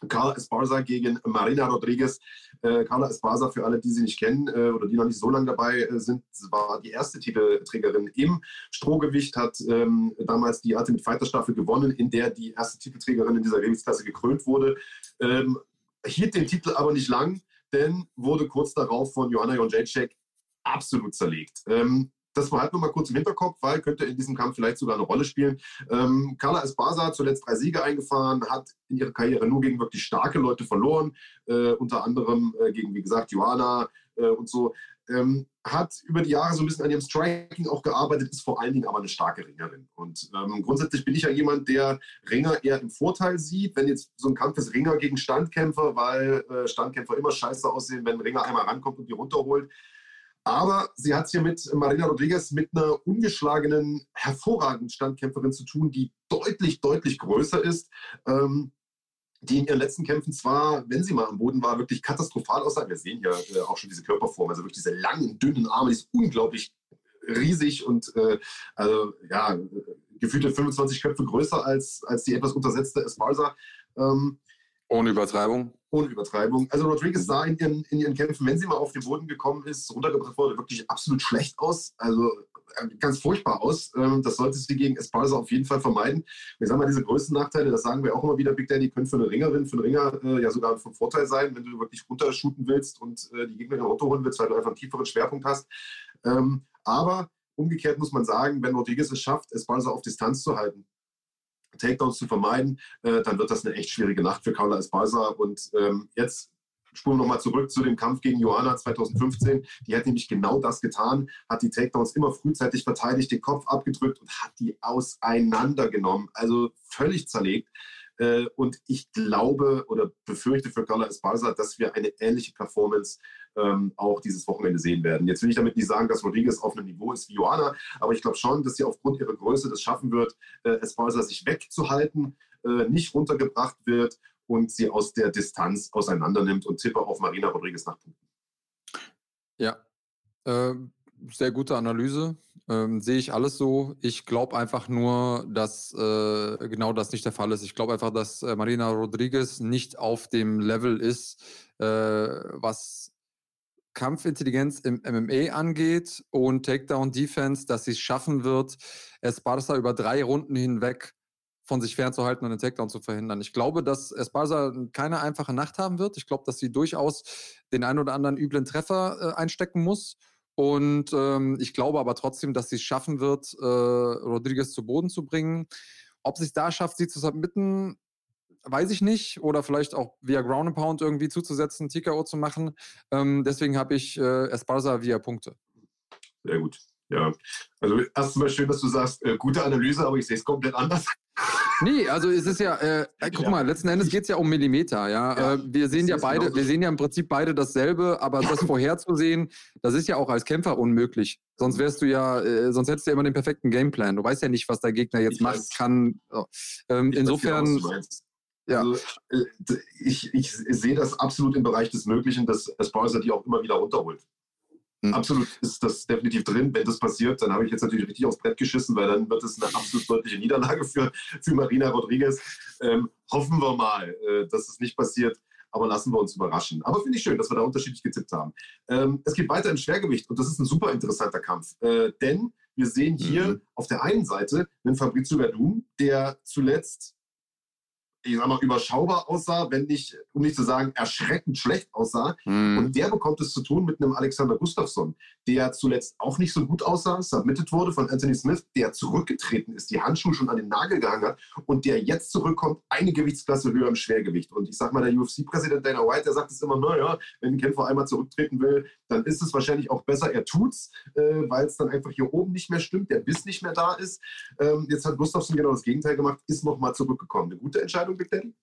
Carla Esparza gegen Marina Rodriguez. Äh, Carla Esparza, für alle, die sie nicht kennen äh, oder die noch nicht so lange dabei äh, sind, war die erste Titelträgerin im Strohgewicht, hat ähm, damals die Ultimate Fighter Staffel gewonnen, in der die erste Titelträgerin in dieser Gewichtsklasse gekrönt wurde. Ähm, hielt den Titel aber nicht lang, denn wurde kurz darauf von Johanna Jonjacek absolut zerlegt. Ähm, das behalten wir mal kurz im Hinterkopf, weil könnte in diesem Kampf vielleicht sogar eine Rolle spielen. Ähm, Carla Esparza hat zuletzt drei Siege eingefahren, hat in ihrer Karriere nur gegen wirklich starke Leute verloren, äh, unter anderem äh, gegen, wie gesagt, Johanna äh, und so. Ähm, hat über die Jahre so ein bisschen an ihrem Striking auch gearbeitet, ist vor allen Dingen aber eine starke Ringerin. Und ähm, grundsätzlich bin ich ja jemand, der Ringer eher im Vorteil sieht, wenn jetzt so ein Kampf ist Ringer gegen Standkämpfer, weil äh, Standkämpfer immer scheiße aussehen, wenn ein Ringer einmal rankommt und die runterholt. Aber sie hat es hier mit Marina Rodriguez mit einer ungeschlagenen, hervorragenden Standkämpferin zu tun, die deutlich, deutlich größer ist. Ähm, die in ihren letzten Kämpfen zwar, wenn sie mal am Boden war, wirklich katastrophal aussah. Wir sehen hier äh, auch schon diese Körperform, also wirklich diese langen, dünnen Arme, die ist unglaublich riesig und äh, also, ja, gefühlte 25 Köpfe größer als, als die etwas untersetzte Esparza. Ähm, ohne Übertreibung. Ohne Übertreibung. Also Rodriguez sah in ihren, in ihren Kämpfen, wenn sie mal auf den Boden gekommen ist, runtergebracht wurde, wirklich absolut schlecht aus. Also äh, ganz furchtbar aus. Ähm, das sollte sie gegen Esparza auf jeden Fall vermeiden. Wir sagen mal, diese größten Nachteile, das sagen wir auch immer wieder, Big Daddy, können für eine Ringerin, für einen Ringer äh, ja sogar von Vorteil sein, wenn du wirklich runtershooten willst und äh, die Gegnerin runterholen willst, weil du einfach einen tieferen Schwerpunkt hast. Ähm, aber umgekehrt muss man sagen, wenn Rodriguez es schafft, Esparza auf Distanz zu halten, Takedowns zu vermeiden, äh, dann wird das eine echt schwierige Nacht für Carla Esparza. Und ähm, jetzt spulen wir nochmal zurück zu dem Kampf gegen Johanna 2015. Die hat nämlich genau das getan, hat die Takedowns immer frühzeitig verteidigt, den Kopf abgedrückt und hat die auseinandergenommen. Also völlig zerlegt. Äh, und ich glaube oder befürchte für Carla Esparza, dass wir eine ähnliche Performance ähm, auch dieses Wochenende sehen werden. Jetzt will ich damit nicht sagen, dass Rodriguez auf einem Niveau ist wie Johanna, aber ich glaube schon, dass sie aufgrund ihrer Größe das schaffen wird, äh, Esparza sich wegzuhalten, äh, nicht runtergebracht wird und sie aus der Distanz auseinandernimmt und tippe auf Marina Rodriguez nach Punkten. Ja, äh, sehr gute Analyse. Ähm, sehe ich alles so. Ich glaube einfach nur, dass äh, genau das nicht der Fall ist. Ich glaube einfach, dass äh, Marina Rodriguez nicht auf dem Level ist, äh, was Kampfintelligenz im MMA angeht und Takedown-Defense, dass sie es schaffen wird, Esparza über drei Runden hinweg von sich fernzuhalten und den Takedown zu verhindern. Ich glaube, dass Esparza keine einfache Nacht haben wird. Ich glaube, dass sie durchaus den einen oder anderen üblen Treffer äh, einstecken muss. Und ähm, ich glaube aber trotzdem, dass sie es schaffen wird, äh, Rodriguez zu Boden zu bringen. Ob sie es da schafft, sie zu submitten, weiß ich nicht. Oder vielleicht auch via Ground and Pound irgendwie zuzusetzen, TKO zu machen. Ähm, deswegen habe ich äh, Esparza via Punkte. Sehr gut. Ja, also erstmal schön, dass du sagst, äh, gute Analyse, aber ich sehe es komplett anders. Nee, also es ist ja, äh, äh guck mal, letzten Endes geht es ja um Millimeter, ja. ja äh, wir sehen ja beide, genau wir sehen ja im Prinzip beide dasselbe, aber das vorherzusehen, das ist ja auch als Kämpfer unmöglich. Sonst wärst du ja, äh, sonst hättest du ja immer den perfekten Gameplan. Du weißt ja nicht, was der Gegner jetzt ich macht, weiß. kann. Ähm, insofern. Weiß, ja. Also, äh, ich, ich sehe das absolut im Bereich des Möglichen, dass Esparza die auch immer wieder runterholt. Mhm. Absolut ist das definitiv drin. Wenn das passiert, dann habe ich jetzt natürlich richtig aufs Brett geschissen, weil dann wird es eine absolut deutliche Niederlage für, für Marina Rodriguez. Ähm, hoffen wir mal, äh, dass es nicht passiert, aber lassen wir uns überraschen. Aber finde ich schön, dass wir da unterschiedlich getippt haben. Ähm, es geht weiter im Schwergewicht und das ist ein super interessanter Kampf, äh, denn wir sehen hier mhm. auf der einen Seite einen Fabrizio Verdun, der zuletzt ich sag mal, überschaubar aussah, wenn nicht, um nicht zu sagen, erschreckend schlecht aussah. Mm. Und der bekommt es zu tun mit einem Alexander Gustafsson, der zuletzt auch nicht so gut aussah, submitted wurde von Anthony Smith, der zurückgetreten ist, die Handschuhe schon an den Nagel gehangen hat und der jetzt zurückkommt, eine Gewichtsklasse höher im Schwergewicht. Und ich sag mal, der UFC-Präsident Dana White, der sagt es immer, naja, wenn ein Kämpfer einmal zurücktreten will, dann ist es wahrscheinlich auch besser, er tut's, äh, weil es dann einfach hier oben nicht mehr stimmt, der Biss nicht mehr da ist. Ähm, jetzt hat Gustafsson genau das Gegenteil gemacht, ist nochmal zurückgekommen. Eine gute Entscheidung, Big Daddy?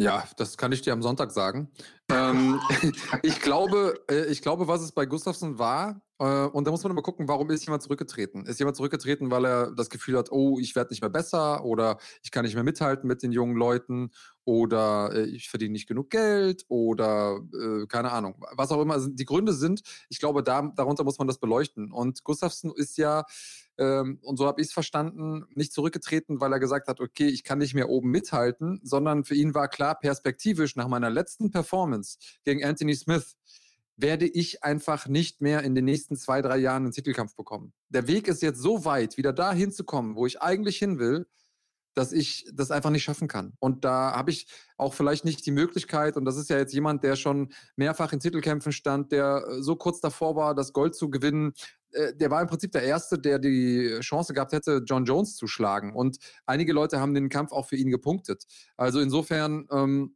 Ja, das kann ich dir am Sonntag sagen. ähm, ich, glaube, äh, ich glaube, was es bei Gustafsson war, äh, und da muss man immer gucken, warum ist jemand zurückgetreten? Ist jemand zurückgetreten, weil er das Gefühl hat, oh, ich werde nicht mehr besser oder ich kann nicht mehr mithalten mit den jungen Leuten oder äh, ich verdiene nicht genug Geld oder äh, keine Ahnung, was auch immer die Gründe sind. Ich glaube, da, darunter muss man das beleuchten. Und Gustafsson ist ja ähm, und so habe ich es verstanden, nicht zurückgetreten, weil er gesagt hat, okay, ich kann nicht mehr oben mithalten, sondern für ihn war klar, perspektivisch nach meiner letzten Performance gegen Anthony Smith werde ich einfach nicht mehr in den nächsten zwei, drei Jahren einen Titelkampf bekommen. Der Weg ist jetzt so weit, wieder da hinzukommen, wo ich eigentlich hin will, dass ich das einfach nicht schaffen kann. Und da habe ich auch vielleicht nicht die Möglichkeit, und das ist ja jetzt jemand, der schon mehrfach in Titelkämpfen stand, der äh, so kurz davor war, das Gold zu gewinnen, äh, der war im Prinzip der Erste, der die Chance gehabt hätte, John Jones zu schlagen. Und einige Leute haben den Kampf auch für ihn gepunktet. Also insofern ähm,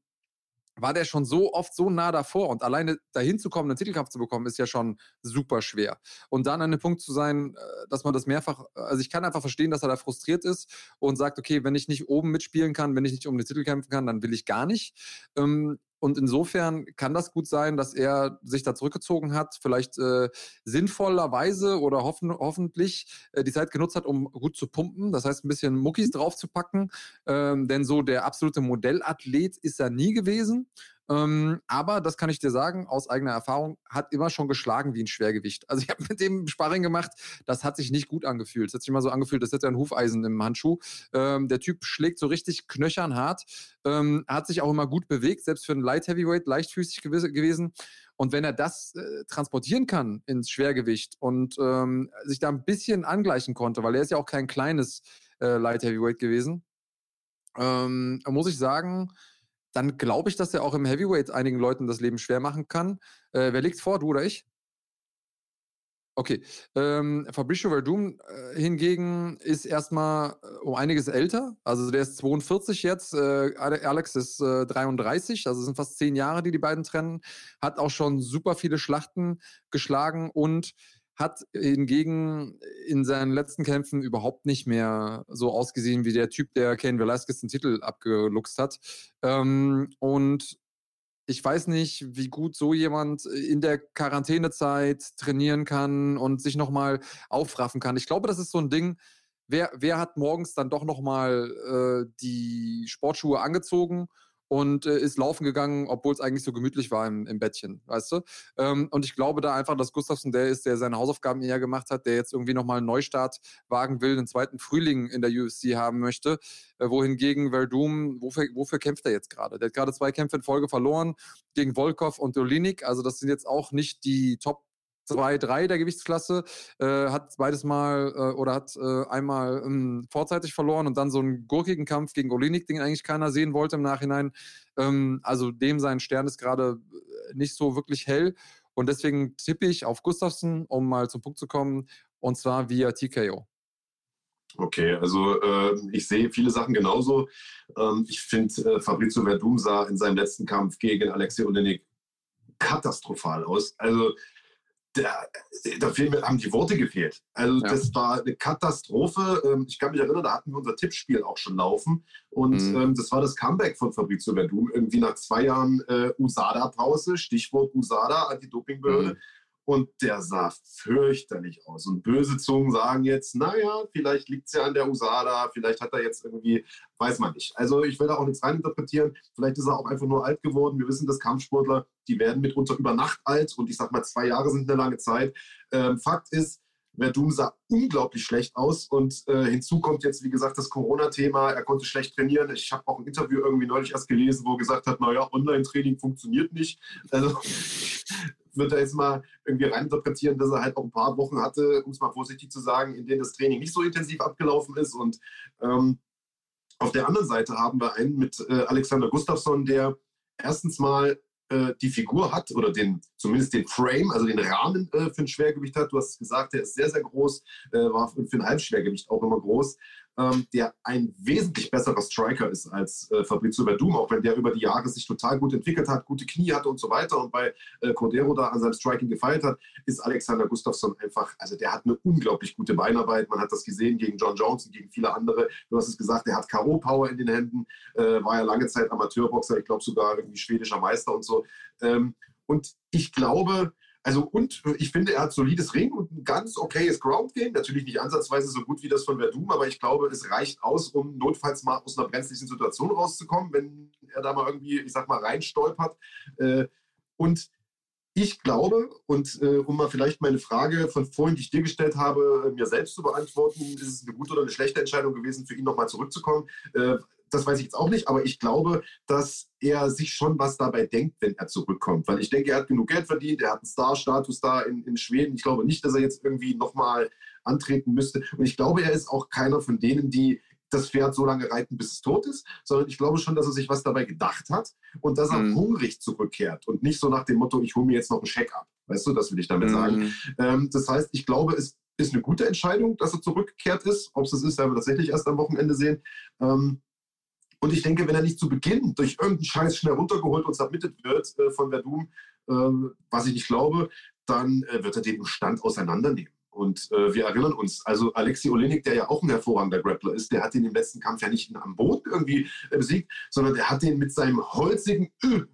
war der schon so oft so nah davor und alleine dahin zu kommen, einen Titelkampf zu bekommen, ist ja schon super schwer. Und dann an dem Punkt zu sein, äh, dass man das mehrfach, also ich kann einfach verstehen, dass er da frustriert ist und sagt, okay, wenn ich nicht oben mitspielen kann, wenn ich nicht um den Titel kämpfen kann, dann will ich gar nicht. Ähm, und insofern kann das gut sein, dass er sich da zurückgezogen hat, vielleicht äh, sinnvollerweise oder hoffen, hoffentlich äh, die Zeit genutzt hat, um gut zu pumpen. Das heißt, ein bisschen Muckis draufzupacken. Ähm, denn so der absolute Modellathlet ist er nie gewesen. Ähm, aber das kann ich dir sagen, aus eigener Erfahrung, hat immer schon geschlagen wie ein Schwergewicht. Also ich habe mit dem Sparring gemacht, das hat sich nicht gut angefühlt. Es hat sich immer so angefühlt, als hätte ein Hufeisen im Handschuh. Ähm, der Typ schlägt so richtig knöchernhart, ähm, hat sich auch immer gut bewegt, selbst für einen Light Heavyweight leichtfüßig gewesen. Und wenn er das äh, transportieren kann ins Schwergewicht und ähm, sich da ein bisschen angleichen konnte, weil er ist ja auch kein kleines äh, Light Heavyweight gewesen, ähm, muss ich sagen, dann glaube ich, dass er auch im Heavyweight einigen Leuten das Leben schwer machen kann. Äh, wer liegt vor, du oder ich? Okay. Ähm, Fabricio Verdum äh, hingegen ist erstmal äh, um einiges älter. Also der ist 42 jetzt. Äh, Alex ist äh, 33. Also es sind fast zehn Jahre, die die beiden trennen. Hat auch schon super viele Schlachten geschlagen und hat hingegen in seinen letzten Kämpfen überhaupt nicht mehr so ausgesehen wie der Typ, der Ken Velasquez den Titel abgeluchst hat. Ähm, und ich weiß nicht, wie gut so jemand in der Quarantänezeit trainieren kann und sich nochmal aufraffen kann. Ich glaube, das ist so ein Ding. Wer, wer hat morgens dann doch nochmal äh, die Sportschuhe angezogen und äh, ist laufen gegangen, obwohl es eigentlich so gemütlich war im, im Bettchen, weißt du? Ähm, und ich glaube da einfach, dass Gustafsson der ist, der seine Hausaufgaben eher gemacht hat, der jetzt irgendwie nochmal einen Neustart wagen will, einen zweiten Frühling in der UFC haben möchte, äh, wohingegen Verdum, wofür, wofür kämpft er jetzt gerade? Der hat gerade zwei Kämpfe in Folge verloren gegen Volkov und Olinik, also das sind jetzt auch nicht die Top 2, 3 der Gewichtsklasse, äh, hat beides mal äh, oder hat äh, einmal ähm, vorzeitig verloren und dann so einen gurkigen Kampf gegen Olinik, den eigentlich keiner sehen wollte im Nachhinein. Ähm, also dem sein Stern ist gerade äh, nicht so wirklich hell und deswegen tippe ich auf Gustafsson, um mal zum Punkt zu kommen, und zwar via TKO. Okay, also äh, ich sehe viele Sachen genauso. Ähm, ich finde, äh, Fabrizio Verdum sah in seinem letzten Kampf gegen Alexei Olenik katastrophal aus. Also da, da fehlen, haben die Worte gefehlt. Also ja. das war eine Katastrophe. Ähm, ich kann mich erinnern, da hatten wir unser Tippspiel auch schon laufen. Und mhm. ähm, das war das Comeback von Fabrizio Verdum. Irgendwie nach zwei Jahren äh, USADA-Pause, Stichwort USADA, Anti-Doping-Behörde. Mhm. Und der sah fürchterlich aus. Und böse Zungen sagen jetzt, naja, vielleicht liegt es ja an der USADA, vielleicht hat er jetzt irgendwie, weiß man nicht. Also ich will da auch nichts reininterpretieren. Vielleicht ist er auch einfach nur alt geworden. Wir wissen, dass Kampfsportler, die werden mitunter über Nacht alt. Und ich sag mal, zwei Jahre sind eine lange Zeit. Ähm, Fakt ist, Verdum sah unglaublich schlecht aus und äh, hinzu kommt jetzt, wie gesagt, das Corona-Thema. Er konnte schlecht trainieren. Ich habe auch ein Interview irgendwie neulich erst gelesen, wo er gesagt hat, naja, Online-Training funktioniert nicht. Also würde jetzt mal irgendwie reininterpretieren, dass er halt auch ein paar Wochen hatte, um es mal vorsichtig zu sagen, in denen das Training nicht so intensiv abgelaufen ist. Und ähm, auf der anderen Seite haben wir einen mit äh, Alexander Gustafsson, der erstens mal äh, die Figur hat oder den, zumindest den Frame, also den Rahmen äh, für ein Schwergewicht hat. Du hast gesagt, der ist sehr, sehr groß, äh, war für ein Halbschwergewicht auch immer groß ähm, der ein wesentlich besserer Striker ist als äh, Fabrizio Verdum, auch wenn der über die Jahre sich total gut entwickelt hat, gute Knie hatte und so weiter und bei äh, Cordero da an seinem Striking gefeilt hat, ist Alexander Gustafsson einfach, also der hat eine unglaublich gute Beinarbeit. Man hat das gesehen gegen John Jones und gegen viele andere. Du hast es gesagt, der hat K.O.-Power in den Händen, äh, war ja lange Zeit Amateurboxer, ich glaube sogar irgendwie schwedischer Meister und so. Ähm, und ich glaube, also und ich finde, er hat solides Ring und ein ganz okayes Ground Game. Natürlich nicht ansatzweise so gut wie das von Verdum, aber ich glaube, es reicht aus, um notfalls mal aus einer brenzlichen Situation rauszukommen, wenn er da mal irgendwie, ich sag mal, reinstolpert. Äh, und ich glaube, und äh, um mal vielleicht meine Frage von vorhin, die ich dir gestellt habe, mir selbst zu beantworten, ist es eine gute oder eine schlechte Entscheidung gewesen, für ihn nochmal zurückzukommen? Äh, das weiß ich jetzt auch nicht, aber ich glaube, dass er sich schon was dabei denkt, wenn er zurückkommt. Weil ich denke, er hat genug Geld verdient, er hat einen Star-Status da in, in Schweden. Ich glaube nicht, dass er jetzt irgendwie nochmal antreten müsste. Und ich glaube, er ist auch keiner von denen, die das Pferd so lange reiten, bis es tot ist, sondern ich glaube schon, dass er sich was dabei gedacht hat und dass er mhm. hungrig zurückkehrt und nicht so nach dem Motto, ich hole mir jetzt noch einen Scheck ab. Weißt du, das will ich damit mhm. sagen. Ähm, das heißt, ich glaube, es ist eine gute Entscheidung, dass er zurückgekehrt ist. Ob es das ist, werden wir tatsächlich erst am Wochenende sehen. Ähm, und ich denke, wenn er nicht zu Beginn durch irgendeinen Scheiß schnell runtergeholt und submitted wird äh, von Verdum, äh, was ich nicht glaube, dann äh, wird er den im Stand auseinandernehmen. Und äh, wir erinnern uns, also Alexi Olenik, der ja auch ein hervorragender Grappler ist, der hat den im letzten Kampf ja nicht am Boden irgendwie äh, besiegt, sondern der hat den mit seinem holzigen Ö,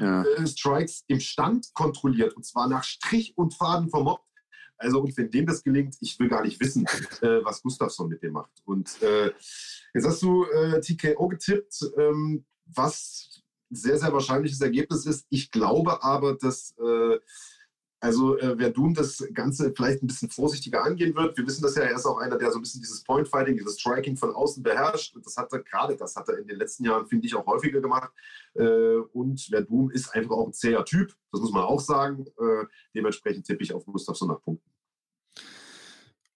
ja. äh, Strikes im Stand kontrolliert. Und zwar nach Strich und Faden vermobbt. Also, und wenn dem das gelingt, ich will gar nicht wissen, äh, was Gustafsson mit dem macht. Und äh, jetzt hast du äh, TKO getippt, ähm, was sehr, sehr wahrscheinliches Ergebnis ist. Ich glaube aber, dass äh, also äh, Verdun das Ganze vielleicht ein bisschen vorsichtiger angehen wird. Wir wissen das ja, er ist auch einer, der so ein bisschen dieses Point-Fighting, dieses Striking von außen beherrscht. Und das hat er gerade, das hat er in den letzten Jahren, finde ich, auch häufiger gemacht. Äh, und Verdun ist einfach auch ein zäher Typ, das muss man auch sagen. Äh, dementsprechend tippe ich auf Gustafsson nach Punkten.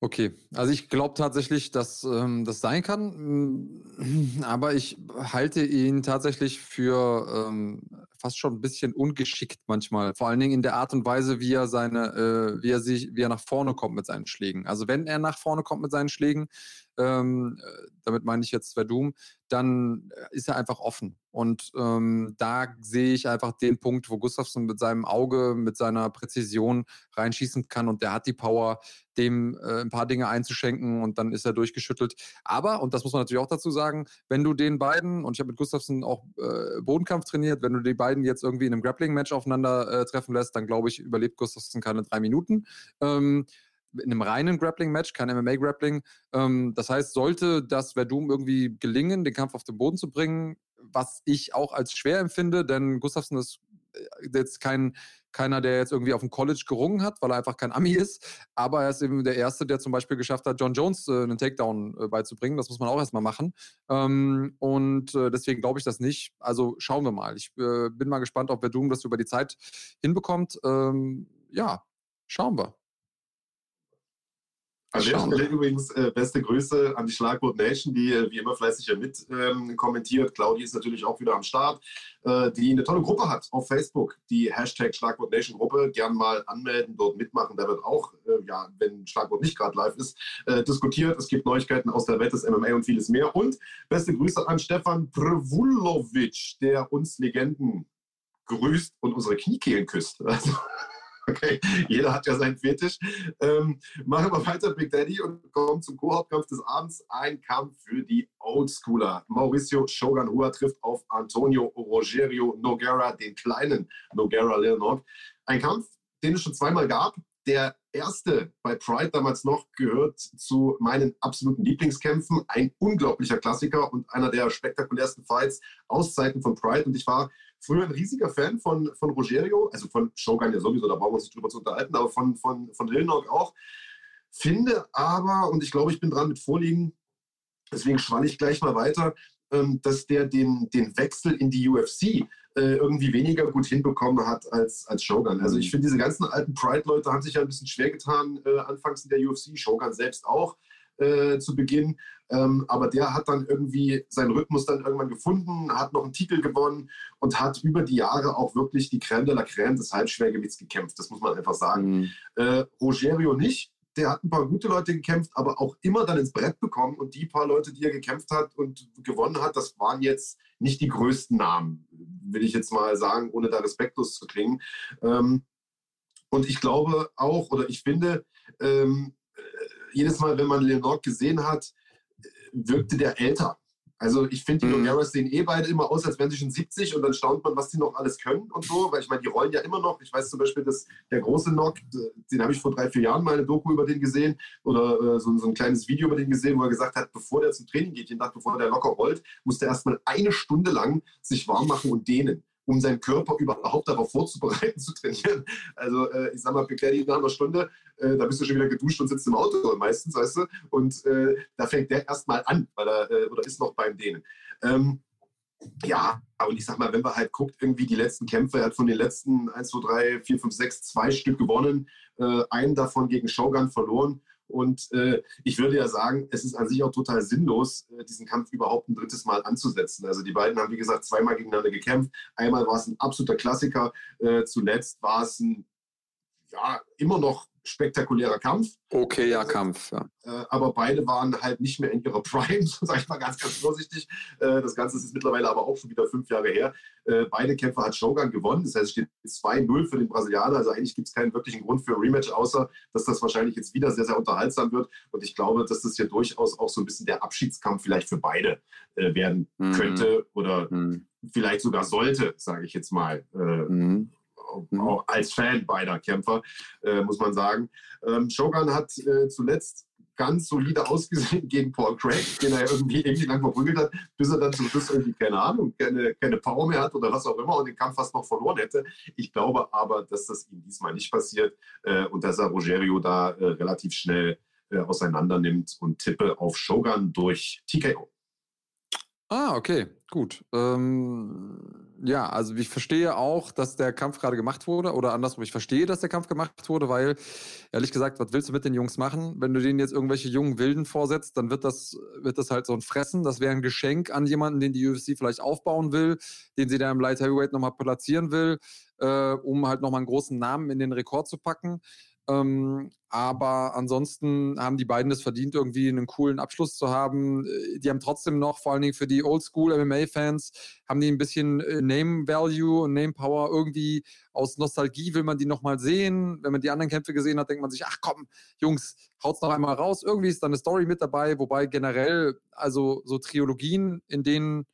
Okay, also ich glaube tatsächlich, dass ähm, das sein kann, mm, aber ich halte ihn tatsächlich für, ähm, fast schon ein bisschen ungeschickt manchmal. Vor allen Dingen in der Art und Weise, wie er seine, äh, wie er sich, wie er nach vorne kommt mit seinen Schlägen. Also wenn er nach vorne kommt mit seinen Schlägen, ähm, äh, damit meine ich jetzt Verdum, dann äh, ist er einfach offen. Und ähm, da sehe ich einfach den Punkt, wo Gustafsson mit seinem Auge, mit seiner Präzision reinschießen kann und der hat die Power, dem äh, ein paar Dinge einzuschenken und dann ist er durchgeschüttelt. Aber, und das muss man natürlich auch dazu sagen, wenn du den beiden, und ich habe mit Gustafsson auch äh, Bodenkampf trainiert, wenn du die beiden jetzt irgendwie in einem Grappling-Match aufeinander äh, treffen lässt, dann glaube ich, überlebt Gustafsson keine drei Minuten. Ähm, in einem reinen Grappling-Match, kein MMA-Grappling. Ähm, das heißt, sollte das Verdum irgendwie gelingen, den Kampf auf den Boden zu bringen, was ich auch als schwer empfinde, denn Gustafsson ist äh, jetzt kein, keiner, der jetzt irgendwie auf dem College gerungen hat, weil er einfach kein Ami ist, aber er ist eben der Erste, der zum Beispiel geschafft hat, John Jones äh, einen Takedown äh, beizubringen. Das muss man auch erstmal machen. Ähm, und äh, deswegen glaube ich das nicht. Also schauen wir mal. Ich äh, bin mal gespannt, ob Verdum das über die Zeit hinbekommt. Ähm, ja, schauen wir. An der Stelle übrigens äh, beste Grüße an die Schlagwort Nation, die äh, wie immer fleißig hier mit ähm, kommentiert. Claudi ist natürlich auch wieder am Start, äh, die eine tolle Gruppe hat auf Facebook, die Hashtag Schlagwort Nation Gruppe. Gern mal anmelden, dort mitmachen. Da wird auch, äh, ja, wenn Schlagwort nicht gerade live ist, äh, diskutiert. Es gibt Neuigkeiten aus der Welt des MMA und vieles mehr. Und beste Grüße an Stefan Prvulovic, der uns Legenden grüßt und unsere Kniekehlen küsst. Also, Okay, jeder hat ja seinen Fetisch. Ähm, machen wir weiter, Big Daddy, und kommen zum Co-Hauptkampf des Abends. Ein Kampf für die Oldschooler. Mauricio Shogun Hua trifft auf Antonio Rogerio Noguera, den kleinen Noguera Leonard. Ein Kampf, den es schon zweimal gab. Der erste bei Pride damals noch gehört zu meinen absoluten Lieblingskämpfen. Ein unglaublicher Klassiker und einer der spektakulärsten Fights aus Zeiten von Pride. Und ich war früher ein riesiger Fan von, von Rogerio, also von Shogun ja sowieso, da brauchen wir uns nicht drüber zu unterhalten, aber von, von, von Lilnock auch. Finde aber, und ich glaube, ich bin dran mit Vorliegen, deswegen schwalle ich gleich mal weiter, ähm, dass der den, den Wechsel in die UFC äh, irgendwie weniger gut hinbekommen hat als, als Shogun. Also ich mhm. finde, diese ganzen alten Pride-Leute haben sich ja ein bisschen schwer getan, äh, anfangs in der UFC, Shogun selbst auch äh, zu Beginn. Ähm, aber der hat dann irgendwie seinen Rhythmus dann irgendwann gefunden, hat noch einen Titel gewonnen und hat über die Jahre auch wirklich die Crème de la Crème des Halbschwergewichts gekämpft. Das muss man einfach sagen. Mhm. Äh, Rogerio nicht. Der hat ein paar gute Leute gekämpft, aber auch immer dann ins Brett bekommen. Und die paar Leute, die er gekämpft hat und gewonnen hat, das waren jetzt nicht die größten Namen, will ich jetzt mal sagen, ohne da respektlos zu klingen. Ähm, und ich glaube auch, oder ich finde, ähm, jedes Mal, wenn man Leonard gesehen hat, wirkte der älter. Also ich finde, die mhm. Nogueras sehen eh beide immer aus, als wären sie schon 70 und dann staunt man, was die noch alles können und so, weil ich meine, die rollen ja immer noch. Ich weiß zum Beispiel, dass der große Nock, den habe ich vor drei, vier Jahren mal eine Doku über den gesehen oder äh, so, so, ein kleines Video über den gesehen, wo er gesagt hat, bevor der zum Training geht, jeden Tag, bevor der locker rollt, muss der erstmal eine Stunde lang sich warm machen und dehnen um seinen Körper überhaupt darauf vorzubereiten, zu trainieren. Also äh, ich sag mal, Piccadilly nach einer Stunde, äh, da bist du schon wieder geduscht und sitzt im Auto meistens, weißt du? Und äh, da fängt der erstmal an, weil er, äh, oder ist noch beim Dehnen. Ähm, ja, und ich sag mal, wenn man halt guckt, irgendwie die letzten Kämpfe, er hat von den letzten 1, 2, 3, 4, 5, 6, zwei Stück gewonnen, äh, einen davon gegen Shogun verloren. Und äh, ich würde ja sagen, es ist an sich auch total sinnlos, äh, diesen Kampf überhaupt ein drittes Mal anzusetzen. Also die beiden haben, wie gesagt, zweimal gegeneinander gekämpft. Einmal war es ein absoluter Klassiker, äh, zuletzt war es ein, ja, immer noch spektakulärer Kampf. Okay, ja, Kampf. Ja. Äh, aber beide waren halt nicht mehr in ihrer Prime, sage ich mal ganz, ganz vorsichtig. Äh, das Ganze ist mittlerweile aber auch schon wieder fünf Jahre her. Äh, beide Kämpfer hat Shogun gewonnen. Das heißt, es steht 2-0 für den Brasilianer. Also eigentlich gibt es keinen wirklichen Grund für ein Rematch, außer dass das wahrscheinlich jetzt wieder sehr, sehr unterhaltsam wird. Und ich glaube, dass das hier durchaus auch so ein bisschen der Abschiedskampf vielleicht für beide werden mhm. könnte oder mhm. vielleicht sogar sollte, sage ich jetzt mal. Mhm mhm. Auch als Fan beider Kämpfer, äh, muss man sagen. Ähm, Shogun hat äh, zuletzt ganz solide ausgesehen gegen Paul Craig, den er irgendwie ewig lang verprügelt hat, bis er dann zum Schluss irgendwie, keine Ahnung, keine, keine Power mehr hat oder was auch immer und den Kampf fast noch verloren hätte. Ich glaube aber, dass das ihm diesmal nicht passiert äh, und dass er Rogerio da äh, relativ schnell äh, auseinander nimmt und tippe auf Shogun durch TKO. Ah, okay, gut. Ähm Ja, also ich verstehe auch, dass der Kampf gerade gemacht wurde oder andersrum, ich verstehe, dass der Kampf gemacht wurde, weil ehrlich gesagt, was willst du mit den Jungs machen? Wenn du denen jetzt irgendwelche jungen Wilden vorsetzt, dann wird das, wird das halt so ein Fressen. Das wäre ein Geschenk an jemanden, den die UFC vielleicht aufbauen will, den sie da im Light Heavyweight nochmal platzieren will, äh, um halt nochmal einen großen Namen in den Rekord zu packen. Ähm, aber ansonsten haben die beiden es verdient, irgendwie einen coolen Abschluss zu haben. Äh, die haben trotzdem noch, vor allen Dingen für die Oldschool MMA-Fans, haben die ein bisschen äh, Name Value und Name Power. Irgendwie aus Nostalgie will man die nochmal sehen. Wenn man die anderen Kämpfe gesehen hat, denkt man sich, ach komm, Jungs, haut's noch einmal raus. Irgendwie ist da eine Story mit dabei, wobei generell, also so Trilogien, in denen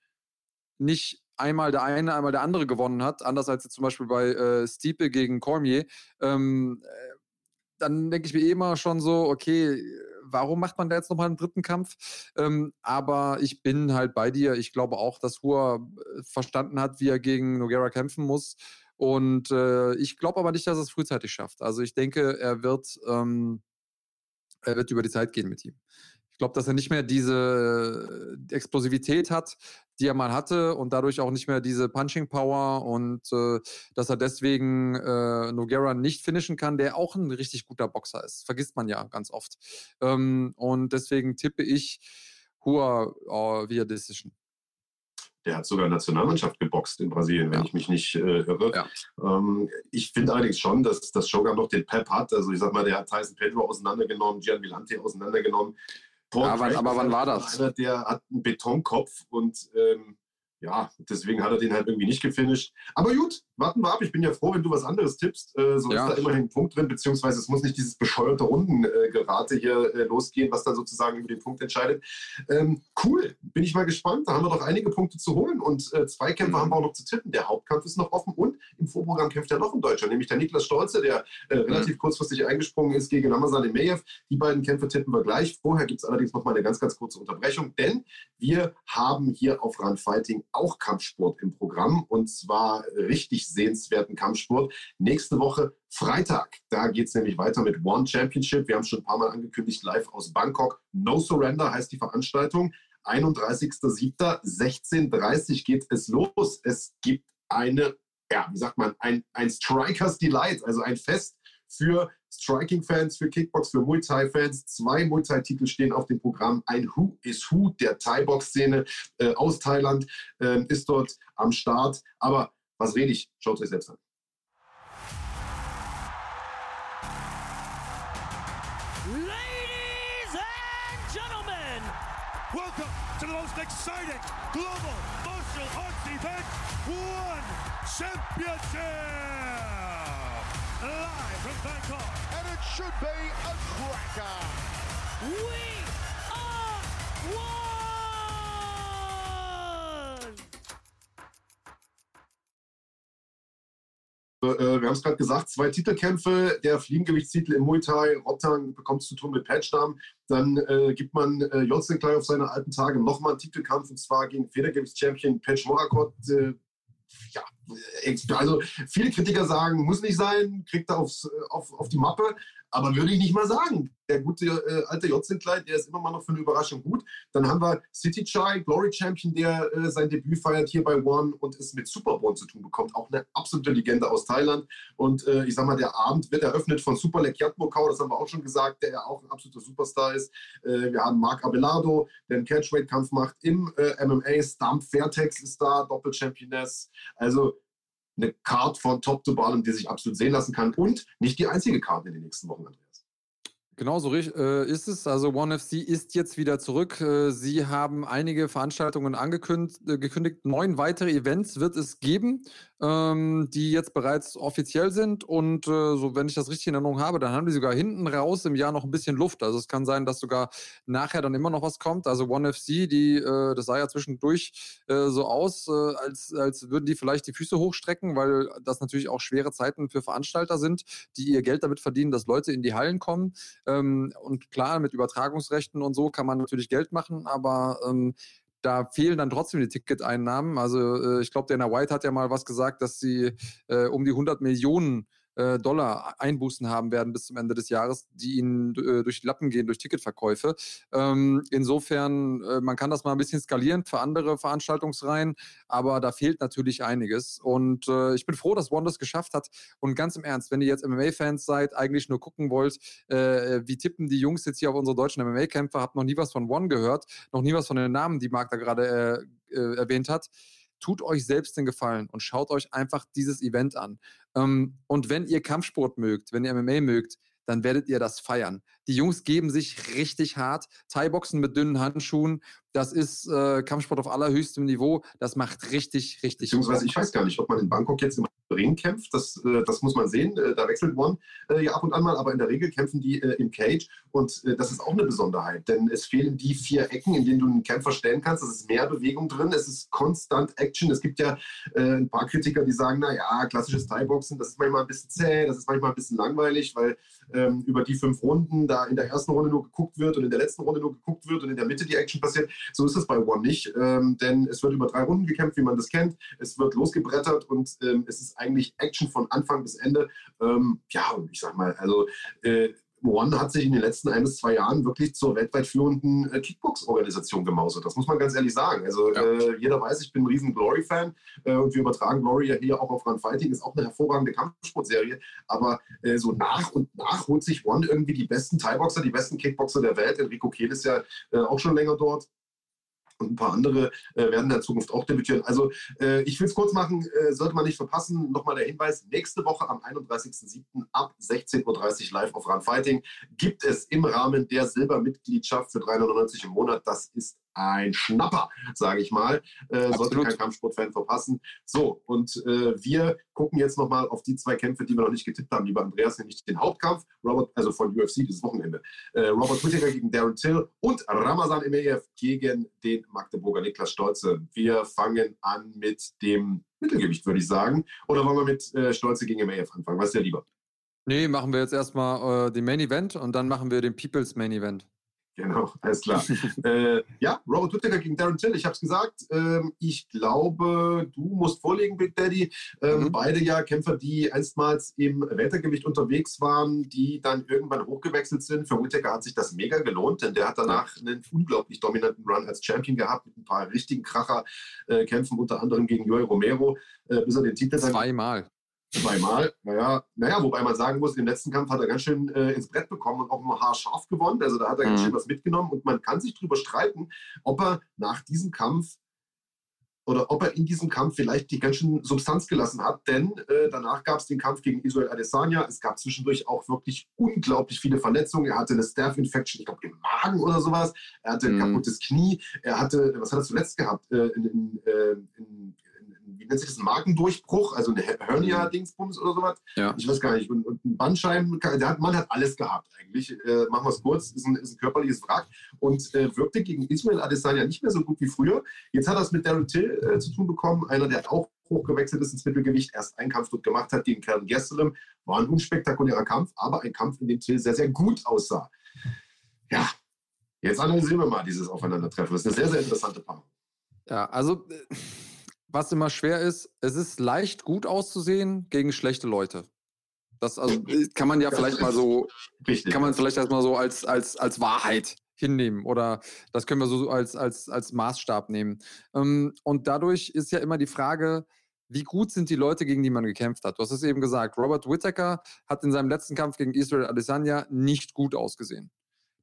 nicht einmal der eine, einmal der andere gewonnen hat, anders als jetzt zum Beispiel bei äh, Stiepe gegen Cormier, ähm, äh, dann denke ich mir immer schon so, okay, warum macht man da jetzt nochmal einen dritten Kampf? Ähm, aber ich bin halt bei dir. Ich glaube auch, dass Hua äh, verstanden hat, wie er gegen Noguera kämpfen muss. Und äh, ich glaube aber nicht, dass er es frühzeitig schafft. Also ich denke, er wird, ähm, er wird über die Zeit gehen mit ihm. Ich glaube, dass er nicht mehr diese äh, Explosivität hat, die er mal hatte und dadurch auch nicht mehr diese Punching Power und äh, dass er deswegen äh, Noguera nicht finishen kann, der auch ein richtig guter Boxer ist. Vergisst man ja ganz oft. Ähm, und deswegen tippe ich Hua uh, via Decision. Der hat sogar Nationalmannschaft geboxt in Brasilien, wenn ja. ich mich nicht äh, irre. Ja. Ähm, ich finde allerdings schon, dass, dass Shogun noch den Pep hat. Also ich sag mal, der hat Tyson Pedro auseinandergenommen, Gian Villante auseinandergenommen. Paul ja, aber, aber wann war das? Einer, der hat einen Betonkopf und ähm, ja, deswegen hat er den halt irgendwie nicht gefinisht. Aber gut, warten wir ab. Ich bin ja froh, wenn du was anderes tippst. Äh, so ja. ist da immerhin ein Punkt drin, beziehungsweise es muss nicht dieses bescheuerte Rundengerate hier äh, losgehen, was dann sozusagen über den Punkt entscheidet. Ähm, cool, bin ich mal gespannt. Da haben wir doch einige Punkte zu holen und äh, zwei Kämpfe mhm. haben wir auch noch zu tippen. Der Hauptkampf ist noch offen und im Vorprogramm kämpft ja noch ein Deutscher, nämlich der Niklas Stolze, der äh, mhm. relativ kurzfristig eingesprungen ist gegen Ramazan Emeyev. Die beiden Kämpfe tippen wir gleich. Vorher gibt es allerdings noch mal eine ganz, ganz kurze Unterbrechung, denn wir haben hier auf Run Fighting auch Kampfsport im Programm und zwar richtig sehenswerten Kampfsport. Nächste Woche Freitag, da geht es nämlich weiter mit One Championship. Wir haben schon ein paar Mal angekündigt, live aus Bangkok. No Surrender heißt die Veranstaltung. 31.07.16.30 geht es los. Es gibt eine, ja, wie sagt man, ein, ein Strikers Delight, also ein Fest für Striking-Fans, für Kickbox, für Muay Thai-Fans. Zwei Muay Thai-Titel stehen auf dem Programm. Ein Who is Who der Thai-Box-Szene äh, aus Thailand äh, ist dort am Start. Aber was rede ich? Schaut euch selbst an. Ladies and gentlemen, welcome to the most exciting global martial arts event, One Championship! Live from Bangkok. Should be a cracker. We are one! Äh, wir haben es gerade gesagt, zwei Titelkämpfe, der Fliegengewichtstitel im Muay Thai, Rottang bekommt zu tun mit Patchdam. Dann äh, gibt man äh, Jocelyn Klein auf seine alten Tage nochmal einen Titelkampf und zwar gegen Federgewichtschampion Patch Morakot. Äh, ja, also viele Kritiker sagen, muss nicht sein, kriegt er aufs, auf, auf die Mappe. Aber würde ich nicht mal sagen. Der gute äh, alte Jotzinkleid, der ist immer mal noch für eine Überraschung gut. Dann haben wir City Chai, Glory Champion, der äh, sein Debüt feiert hier bei One und es mit Superborn zu tun bekommt. Auch eine absolute Legende aus Thailand. Und äh, ich sag mal, der Abend wird eröffnet von Super Lek Yatmokau, das haben wir auch schon gesagt, der ja auch ein absoluter Superstar ist. Äh, wir haben Marc Abelardo, der einen Catchweight-Kampf macht im äh, MMA. Stump Fairtex ist da, Doppel-Championess. Also eine Card von Top to Bottom, die sich absolut sehen lassen kann und nicht die einzige Card in den nächsten Wochen, Andreas. Genau so äh, ist es. Also One FC ist jetzt wieder zurück. Äh, Sie haben einige Veranstaltungen angekündigt. Äh. Neun weitere Events wird es geben, ähm, die jetzt bereits offiziell sind. Und äh, so, wenn ich das richtig in Erinnerung habe, dann haben die sogar hinten raus im Jahr noch ein bisschen Luft. Also es kann sein, dass sogar nachher dann immer noch was kommt. Also One FC, die, äh, das sah ja zwischendurch äh, so aus, als, als würden die vielleicht die Füße hochstrecken, weil das natürlich auch schwere Zeiten für Veranstalter sind, die ihr Geld damit verdienen, dass Leute in die Hallen kommen. Ähm, und klar, mit Übertragungsrechten und so kann man natürlich Geld machen, aber ähm, da fehlen dann trotzdem die Ticketeinnahmen. Also äh, ich glaube, Dana White hat ja mal was gesagt, dass sie äh, um die 100 Millionen äh, Dollar Einbußen haben werden bis zum Ende des Jahres, die ihnen äh, durch die Lappen gehen, durch Ticketverkäufe. Ähm, insofern, äh, man kann das mal ein bisschen skalieren für andere Veranstaltungsreihen, aber da fehlt natürlich einiges. Und äh, ich bin froh, dass One das geschafft hat. Und ganz im Ernst, wenn ihr jetzt MMA-Fans seid, eigentlich nur gucken wollt, äh, wie tippen die Jungs jetzt hier auf unsere deutschen MMA-Kämpfer, habt noch nie was von One gehört, noch nie was von den Namen, die Marc da gerade äh, äh, erwähnt hat tut euch selbst den Gefallen und schaut euch einfach dieses Event an. Ähm, und wenn ihr Kampfsport mögt, wenn ihr MMA mögt, dann werdet ihr das feiern. Die Jungs geben sich richtig hart. Thai-Boxen mit dünnen Handschuhen, das ist äh, Kampfsport auf allerhöchstem Niveau. Das macht richtig, richtig. Beziehungsweise, ich weiß gar nicht, ob man in Bangkok jetzt im Ring kämpft. Das, äh, das muss man sehen. Äh, da wechselt One äh, ja ab und an mal, aber in der Regel kämpfen die im Cage. Und das ist auch eine Besonderheit, denn es fehlen die vier Ecken, in denen du einen Kämpfer stellen kannst. Es ist mehr Bewegung drin. Es ist konstant Action. Es gibt ja ein paar Kritiker, die sagen, na ja, klassisches Thai-Boxen, das ist manchmal ein bisschen zäh, das ist manchmal ein bisschen langweilig, weil ähm, über die fünf Runden da in der ersten Runde nur geguckt wird und in der letzten Runde nur geguckt wird und in der Mitte die Action passiert. So ist es bei One nicht, ähm, denn es wird über drei Runden gekämpft, wie man das kennt. Es wird losgebrettert und ähm, es ist eigentlich Action von Anfang bis Ende. Ähm, ja, ich sag mal, also äh, One hat sich in den letzten ein bis zwei Jahren wirklich zur weltweit führenden äh, Kickbox-Organisation gemausert. Das muss man ganz ehrlich sagen. Also ja. äh, jeder weiß, ich bin ein riesen Glory-Fan äh, und wir übertragen Glory ja hier auch auf Run Fighting. Ist auch eine hervorragende Kampfsportserie. Aber äh, so nach und nach holt sich One irgendwie die besten Thai-Boxer, die besten Kickboxer der Welt. Enrico Kehl ist ja äh, auch schon länger dort und ein paar andere äh, werden in der Zukunft auch debütieren. Also äh, ich will es kurz machen, äh, sollte man nicht verpassen. Nochmal der Hinweis, nächste Woche am 31.07. ab 16.30 Uhr live auf Run Fighting gibt es im Rahmen der Silbermitgliedschaft für 399 im Monat, das ist ein Schnapper, sage ich mal. Äh, sollte kein Kampfsportfan verpassen. So, und äh, wir gucken jetzt nochmal auf die zwei Kämpfe, die wir noch nicht getippt haben, lieber Andreas, nämlich den Hauptkampf, Robert, also von UFC dieses Wochenende. Äh, Robert Whittaker gegen Darren Till und Ramazan Emeyev gegen den Magdeburger Niklas Stolze. Wir fangen an mit dem Mittelgewicht, würde ich sagen. Oder wollen wir mit äh, Stolze gegen Emeyev anfangen? Was ist der lieber? Nee, machen wir jetzt erstmal äh, den Main Event und dann machen wir den People's Main Event. Genau, alles klar. äh, ja, Robert Whittaker gegen Darren Till, ich habe es gesagt. Ähm, ich glaube, du musst vorlegen, Big Daddy. Ähm, mhm. Beide ja Kämpfer, die einstmals im Weltergewicht unterwegs waren, die dann irgendwann hochgewechselt sind. Für Whittaker hat sich das mega gelohnt, denn der hat danach einen unglaublich dominanten Run als Champion gehabt mit ein paar richtigen Kracher-Kämpfen, äh, unter anderem gegen Joel Romero, äh, bis er den Titel Zweimal zweimal. Naja, naja, wobei man sagen muss, im letzten Kampf hat er ganz schön äh, ins Brett bekommen und auch mal haarscharf gewonnen. Also da hat er mhm. ganz schön was mitgenommen und man kann sich darüber streiten, ob er nach diesem Kampf oder ob er in diesem Kampf vielleicht die ganz schön Substanz gelassen hat, denn äh, danach gab es den Kampf gegen Israel Adesanya. Es gab zwischendurch auch wirklich unglaublich viele Verletzungen. Er hatte eine Staph-Infection, ich glaube im Magen oder sowas. Er hatte ein mhm. kaputtes Knie. Er hatte, was hat er zuletzt gehabt? Äh, in, in, äh, in, wie nennt sich das, ein Markendurchbruch, also eine Hernia-Dingsbums oder sowas. Ja. Ich weiß gar nicht. Und, und ein Bandscheiben, der hat, Mann hat alles gehabt eigentlich. Äh, machen wir es kurz, ist ein, ist ein körperliches Wrack und äh, wirkte gegen Ismail Adesanya nicht mehr so gut wie früher. Jetzt hat er es mit Darren Till äh, zu tun bekommen, einer, der auch hochgewechselt ist ins Mittelgewicht, erst einen Kampf dort gemacht hat gegen Kevin Gastelum. War ein unspektakulärer Kampf, aber ein Kampf, in dem Till sehr, sehr gut aussah. Ja, jetzt analysieren wir mal dieses Aufeinandertreffen. Das ist eine sehr, sehr interessante Paarung. Ja, also äh, was immer schwer ist, es ist leicht gut auszusehen gegen schlechte Leute. Das also, äh, kann man ja vielleicht mal so, Richtig. kann man vielleicht erstmal so als, als, als Wahrheit hinnehmen oder das können wir so als, als, als Maßstab nehmen. Ähm, und dadurch ist ja immer die Frage, wie gut sind die Leute, gegen die man gekämpft hat? Du hast es eben gesagt, Robert Whittaker hat in seinem letzten Kampf gegen Israel Adesanya nicht gut ausgesehen.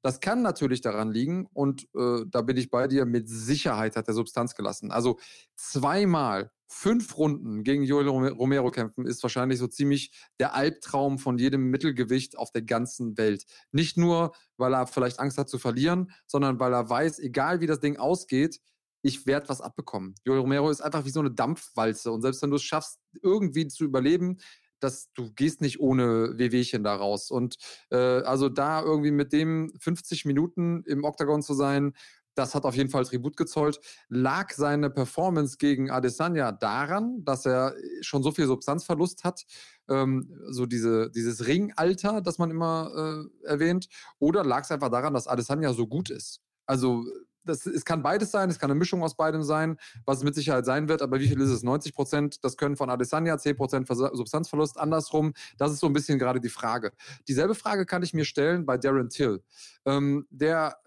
Das kann natürlich daran liegen und äh, da bin ich bei dir, mit Sicherheit hat er Substanz gelassen. Also zweimal fünf Runden gegen Joel Romero kämpfen ist wahrscheinlich so ziemlich der Albtraum von jedem Mittelgewicht auf der ganzen Welt. Nicht nur, weil er vielleicht Angst hat zu verlieren, sondern weil er weiß, egal wie das Ding ausgeht, ich werde was abbekommen. Joel Romero ist einfach wie so eine Dampfwalze und selbst wenn du es schaffst, irgendwie zu überleben, dass du gehst nicht ohne Wehwehchen da raus. Und äh, also da irgendwie mit dem 50 Minuten im Oktagon zu sein, das hat auf jeden Fall Tribut gezollt. Lag seine Performance gegen Adesanya daran, dass er schon so viel Substanzverlust hat, ähm, so diese, dieses Ringalter, das man immer äh, erwähnt, oder lag es einfach daran, dass Adesanya so gut ist? Also das, es kann beides sein, es kann eine Mischung aus beidem sein, was es mit Sicherheit sein wird, aber wie viel ist es? 90 Prozent, das können von Adesanya, 10 Prozent Substanzverlust, andersrum, das ist so ein bisschen gerade die Frage. Dieselbe Frage kann ich mir stellen bei Darren Till. Ähm, der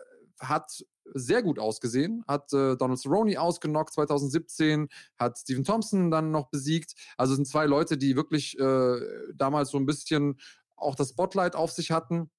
hat sehr gut ausgesehen, hat äh, Donald Cerrone ausgenockt 2017, hat Stephen Thompson dann noch besiegt. Also sind zwei Leute, die wirklich äh, damals so ein bisschen auch das Spotlight auf sich hatten.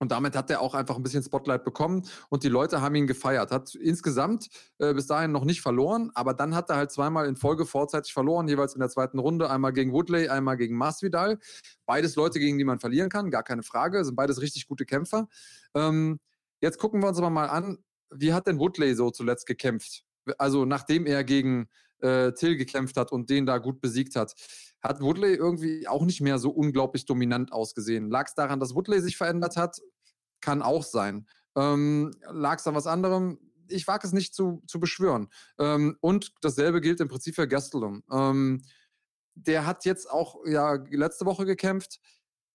Und damit hat er auch einfach ein bisschen Spotlight bekommen und die Leute haben ihn gefeiert. Hat insgesamt äh, bis dahin noch nicht verloren, aber dann hat er halt zweimal in Folge vorzeitig verloren, jeweils in der zweiten Runde. Einmal gegen Woodley, einmal gegen Masvidal. Beides Leute, gegen die man verlieren kann, gar keine Frage. Sind beides richtig gute Kämpfer. Ähm, jetzt gucken wir uns aber mal an, wie hat denn Woodley so zuletzt gekämpft? Also nachdem er gegen äh, Till gekämpft hat und den da gut besiegt hat hat Woodley irgendwie auch nicht mehr so unglaublich dominant ausgesehen. Lag es daran, dass Woodley sich verändert hat? Kann auch sein. Ähm, Lag es an was anderem? Ich wage es nicht zu, zu beschwören. Ähm, und dasselbe gilt im Prinzip für Gastelum. Ähm, der hat jetzt auch ja letzte Woche gekämpft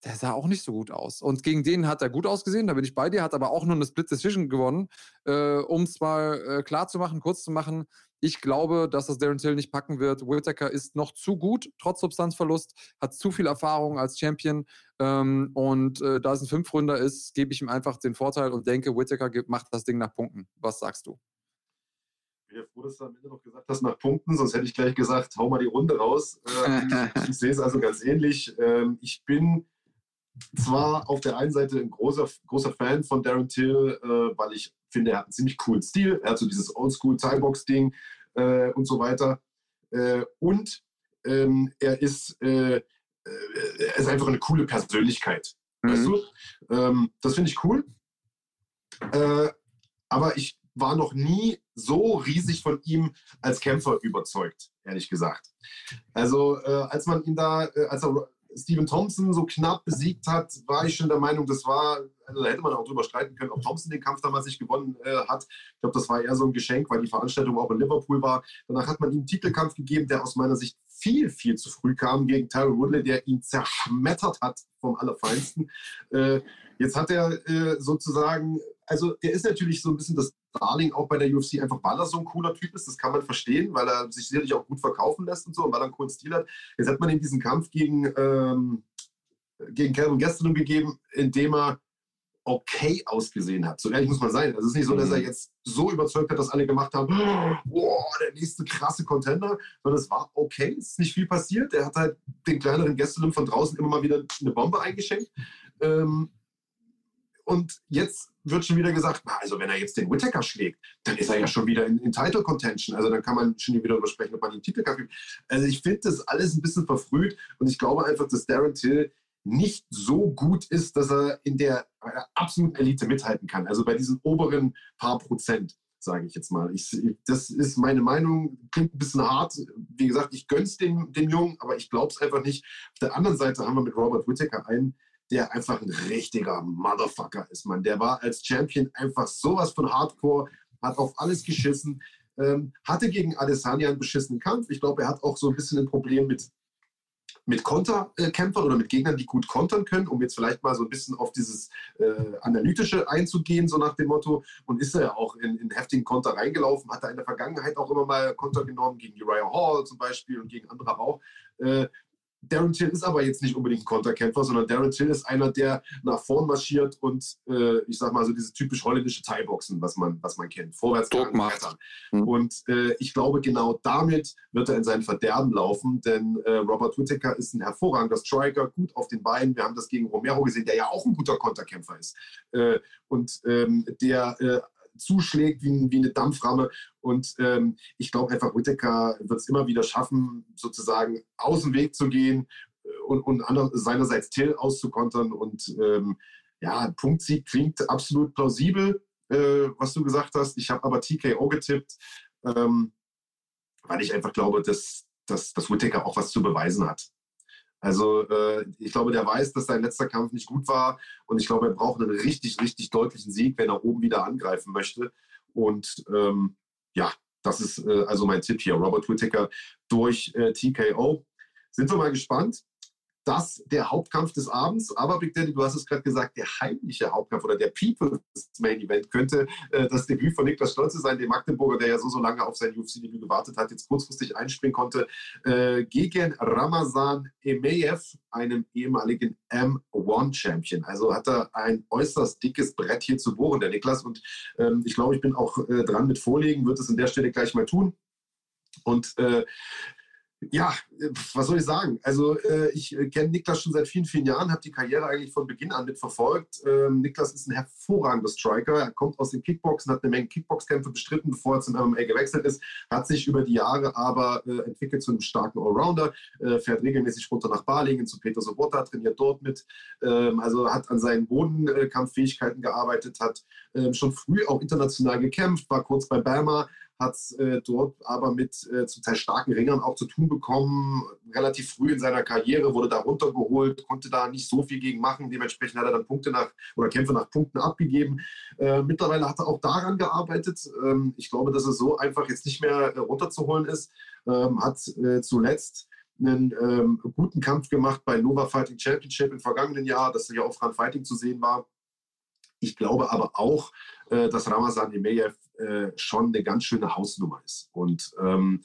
der sah auch nicht so gut aus. Und gegen den hat er gut ausgesehen, da bin ich bei dir, hat aber auch nur eine Split Decision gewonnen. Äh, um es mal äh, klar zu machen, kurz zu machen, ich glaube, dass das Darren Till nicht packen wird. Whittaker ist noch zu gut, trotz Substanzverlust, hat zu viel Erfahrung als Champion. Ähm, und äh, da es ein Fünfrunder ist, gebe ich ihm einfach den Vorteil und denke, Whittaker macht das Ding nach Punkten. Was sagst du? Ich bin ja froh, dass du am Ende noch gesagt hast, nach Punkten, sonst hätte ich gleich gesagt, hau mal die Runde raus. Äh, ich, ich sehe es also ganz ähnlich. Ähm, ich bin zwar auf der einen Seite ein großer, großer Fan von Darren Till, äh, weil ich finde, er hat einen ziemlich coolen Stil. Er hat so dieses Oldschool Thai-Box-Ding äh, und so weiter. Äh, und ähm, er, ist, äh, äh, er ist einfach eine coole Persönlichkeit. Mhm. Weißt du? Ähm, das finde ich cool. Äh, aber ich war noch nie so riesig von ihm als Kämpfer überzeugt, ehrlich gesagt. Also als man ihn da, als er Steven Thompson so knapp besiegt hat, war ich schon der Meinung, das war, also da hätte man auch drüber streiten können, ob Thompson den Kampf damals nicht gewonnen äh, hat. Ich glaube, das war eher so ein Geschenk, weil die Veranstaltung auch in Liverpool war. Danach hat man ihm einen Titelkampf gegeben, der aus meiner Sicht viel, viel zu früh kam gegen Tyron Woodley, der ihn zerschmettert hat vom Allerfeinsten. Äh, jetzt hat er äh, sozusagen, also der ist natürlich so ein bisschen das Darling auch bei der UFC, einfach weil er so ein cooler Typ ist. Das kann man verstehen, weil er sich sicherlich auch gut verkaufen lässt und so und weil er einen coolen Stil hat. Jetzt hat man ihm diesen Kampf gegen, ähm, gegen Calvin Gastelum gegeben, in dem er okay ausgesehen hat. So ehrlich muss man sein. Also es ist nicht so, dass er mhm. jetzt so überzeugt hat, dass alle gemacht haben, boah, der nächste krasse Contender, sondern es war okay, es ist nicht viel passiert. Er hat halt den kleineren Gästelum von draußen immer mal wieder eine Bombe eingeschenkt. Ähm, und jetzt wird schon wieder gesagt, na, also wenn er jetzt den Whittaker schlägt, dann ist er ja schon wieder in, in Title Contention. Also dann kann man schon wieder darüber sprechen, ob man den Titel kann. Also ich finde das alles ein bisschen verfrüht und ich glaube einfach, dass Darren Till nicht so gut ist, dass er in der, der absoluten Elite mithalten kann. Also bei diesen oberen paar Prozent, sage ich jetzt mal. Ich, das ist meine Meinung, klingt ein bisschen hart. Wie gesagt, ich gönn's dem, dem Jungen, aber ich glaube es einfach nicht. Auf der anderen Seite haben wir mit Robert Whittaker einen, der einfach ein richtiger Motherfucker ist, man. Der war als Champion einfach sowas von Hardcore, hat auf alles geschissen, ähm, hatte gegen Adesanya einen beschissenen Kampf. Ich glaube, er hat auch so ein bisschen ein Problem mit, mit Konterkämpfern oder mit Gegnern, die gut kontern können, um jetzt vielleicht mal so ein bisschen auf dieses äh, Analytische einzugehen, so nach dem Motto. Und ist er ja auch in, in heftigen Konter reingelaufen, hat er in der Vergangenheit auch immer mal Konter genommen, gegen Uriah Hall zum Beispiel und gegen andere auch. Äh, Darren Till ist aber jetzt nicht unbedingt ein Konterkämpfer, sondern Darren Till ist einer, der nach vorn marschiert und äh, ich sag mal so diese typisch holländische Thai-Boxen, was man, was man kennt. Vorwärts Druck macht. Mhm. Und äh, ich glaube, genau damit wird er in sein Verderben laufen, denn äh, Robert Whittaker ist ein hervorragender Striker, gut auf den Beinen. Wir haben das gegen Romero gesehen, der ja auch ein guter Konterkämpfer ist. Äh, und ähm, der äh, zuschlägt wie, wie eine Dampframme. Und ähm, ich glaube einfach, Whittaker wird es immer wieder schaffen, sozusagen aus dem Weg zu gehen äh, und, und ander, seinerseits Till auszukontern. Und ähm, ja, Punktsieg klingt absolut plausibel, äh, was du gesagt hast. Ich habe aber TKO getippt, ähm, weil ich einfach glaube, dass, dass, dass Whittaker auch was zu beweisen hat. Also äh, ich glaube, der weiß, dass sein letzter Kampf nicht gut war und ich glaube, er braucht einen richtig, richtig deutlichen Sieg, wenn er oben wieder angreifen möchte. Und ähm, ja, das ist äh, also mein Tipp hier. Robert Whittaker durch äh, TKO. Sind wir mal gespannt. Das der Hauptkampf des Abends. Aber Big Daddy, du hast es gerade gesagt, der heimliche Hauptkampf oder der People's Main Event könnte äh, das Debüt von Niklas Stolze sein, dem Magdeburger, der ja so, so lange auf sein UFC-Debüt gewartet hat, jetzt kurzfristig einspringen konnte, äh, gegen Ramazan Emeyev, einem ehemaligen M1-Champion. Also hat er ein äußerst dickes Brett hier zu bohren, der Niklas. Und ähm, ich glaube, ich bin auch äh, dran mit Vorlegen, wird es an der Stelle gleich mal tun. Und äh, ja, was soll ich sagen? Also äh, ich äh, kenne Niklas schon seit vielen, vielen Jahren, habe die Karriere eigentlich von Beginn an mitverfolgt. Ähm, Niklas ist ein hervorragender Striker. Er kommt aus dem Kickboxen, hat eine Menge Kickboxkämpfe bestritten, bevor er zum MMA gewechselt ist, hat sich über die Jahre aber äh, entwickelt zu einem starken Allrounder, äh, fährt regelmäßig runter nach Balingen zu Peter Sobotta, trainiert dort mit, ähm, also hat an seinen Bodenkampffähigkeiten gearbeitet, hat ähm, schon früh auch international gekämpft, war kurz bei Bama, hat äh, dort aber mit äh, zum Teil starken Ringern auch zu tun bekommen. Relativ früh in seiner Karriere wurde da runtergeholt, konnte da nicht so viel gegen machen. Dementsprechend hat er dann Punkte nach oder Kämpfe nach Punkten abgegeben. Äh, mittlerweile hat er auch daran gearbeitet. Ähm, ich glaube, dass es so einfach jetzt nicht mehr äh, runterzuholen ist. Ähm, hat äh, zuletzt einen ähm, guten Kampf gemacht bei Nova Fighting Championship im vergangenen Jahr, das ja auf Run Fighting zu sehen war. Ich glaube aber auch, äh, dass Ramazan Emeyev äh, schon eine ganz schöne Hausnummer ist. Und ähm,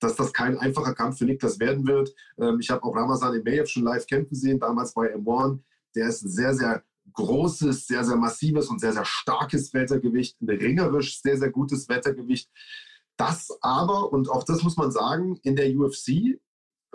dass das kein einfacher Kampf für Niklas werden wird. Ähm, ich habe auch Ramazan Emeyev schon live kämpfen sehen, damals bei M1. Der ist ein sehr, sehr großes, sehr, sehr massives und sehr, sehr starkes Wettergewicht, ein ringerisch sehr, sehr gutes Wettergewicht. Das aber, und auch das muss man sagen, in der UFC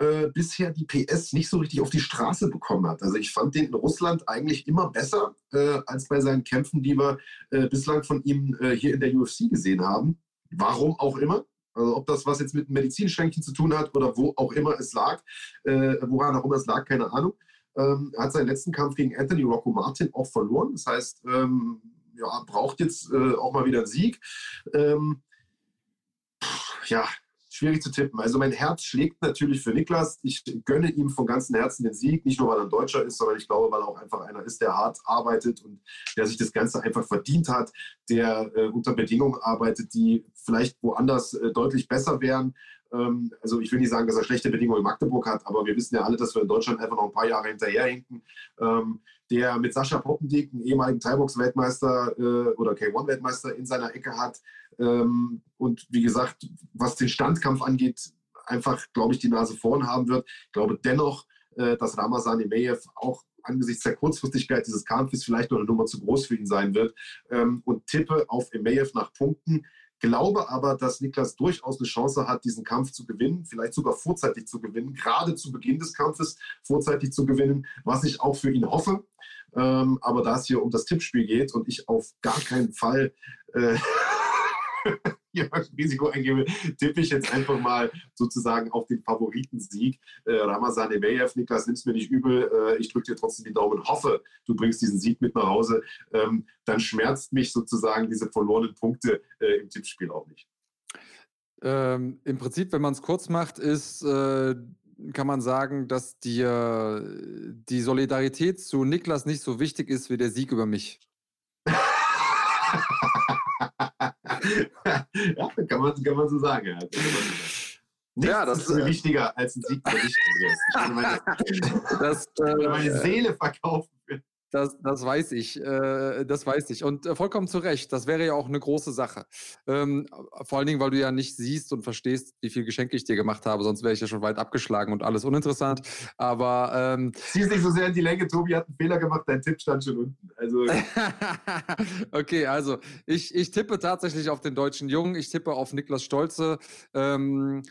äh, bisher die PS nicht so richtig auf die Straße bekommen hat. Also ich fand den in Russland eigentlich immer besser äh, als bei seinen Kämpfen, die wir äh, bislang von ihm äh, hier in der UFC gesehen haben. Warum auch immer. Also ob das was jetzt mit Medizinschränkchen zu tun hat oder wo auch immer es lag, äh, woran auch immer es lag, keine Ahnung. Ähm, hat seinen letzten Kampf gegen Anthony Rocco Martin auch verloren. Das heißt, ähm, ja, braucht jetzt äh, auch mal wieder einen Sieg. Ähm, ja, schwierig zu tippen. Also mein Herz schlägt natürlich für Niklas. Ich gönne ihm von ganzem Herzen den Sieg, nicht nur weil er ein Deutscher ist, sondern ich glaube, weil er auch einfach einer ist, der hart arbeitet und der sich das Ganze einfach verdient hat, der äh, unter Bedingungen arbeitet, die vielleicht woanders äh, deutlich besser wären. Ähm, also ich will nicht sagen, dass er schlechte Bedingungen in Magdeburg hat, aber wir wissen ja alle, dass wir in Deutschland einfach noch ein paar Jahre hinterherhinken. Ähm, der mit Sascha Poppendick, einen ehemaligen Thai-Box-Weltmeister äh, oder K1-Weltmeister in seiner Ecke hat. Ähm, und wie gesagt, was den Standkampf angeht, einfach, glaube ich, die Nase vorn haben wird. Ich glaube dennoch, äh, dass Ramazan Emeyev auch angesichts der Kurzfristigkeit dieses Kampfes vielleicht noch eine Nummer zu groß für ihn sein wird. Ähm, und tippe auf Emeyev nach Punkten. Glaube aber, dass Niklas durchaus eine Chance hat, diesen Kampf zu gewinnen, vielleicht sogar vorzeitig zu gewinnen, gerade zu Beginn des Kampfes vorzeitig zu gewinnen, was ich auch für ihn hoffe. Ähm, aber da es hier um das Tippspiel geht und ich auf gar keinen Fall äh, Risiko eingebe, tippe ich jetzt einfach mal sozusagen auf den Favoritensieg. Äh, Ramazan Emeyev, Niklas, nimm's mir nicht übel. Äh, ich drücke dir trotzdem die Daumen, hoffe, du bringst diesen Sieg mit nach Hause. Ähm, dann schmerzt mich sozusagen diese verlorenen Punkte äh, im Tippspiel auch nicht. Ähm, Im Prinzip, wenn man es kurz macht, ist, äh, kann man sagen, dass dir die Solidarität zu Niklas nicht so wichtig ist wie der Sieg über mich. ja, kann man, kann man so sagen. Ja. Nichts ja, das ist äh, wichtiger als ein Sieg für dich, Andreas. Ich würde meine, das, äh, meine Seele verkaufen das, das weiß ich. Äh, das weiß ich. Und äh, vollkommen zu Recht. Das wäre ja auch eine große Sache. Ähm, vor allen Dingen, weil du ja nicht siehst und verstehst, wie viel Geschenke ich dir gemacht habe. Sonst wäre ich ja schon weit abgeschlagen und alles uninteressant. Aber. Ähm, Siehst nicht so sehr in die Länge. Tobi hat einen Fehler gemacht. Dein Tipp stand schon unten. Also. okay, also ich, ich tippe tatsächlich auf den deutschen Jungen. Ich tippe auf Niklas Stolze. Ähm,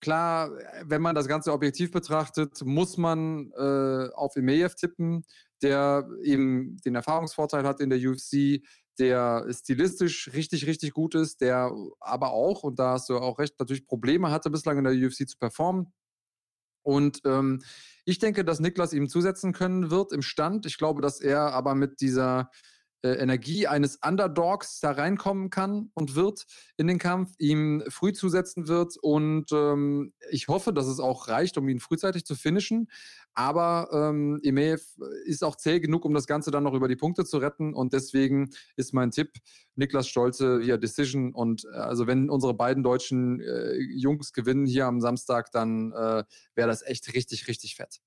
Klar, wenn man das Ganze objektiv betrachtet, muss man äh, auf Emeyev tippen der eben den Erfahrungsvorteil hat in der UFC, der stilistisch richtig, richtig gut ist, der aber auch, und da hast du auch recht, natürlich Probleme hatte bislang in der UFC zu performen. Und ähm, ich denke, dass Niklas ihm zusetzen können wird im Stand. Ich glaube, dass er aber mit dieser äh, Energie eines Underdogs da reinkommen kann und wird in den Kampf, ihm früh zusetzen wird. Und ähm, ich hoffe, dass es auch reicht, um ihn frühzeitig zu finishen. Aber ähm, Emeev ist auch zäh genug, um das Ganze dann noch über die Punkte zu retten. Und deswegen ist mein Tipp Niklas Stolze via Decision. Und äh, also wenn unsere beiden deutschen äh, Jungs gewinnen hier am Samstag, dann äh, wäre das echt richtig, richtig fett.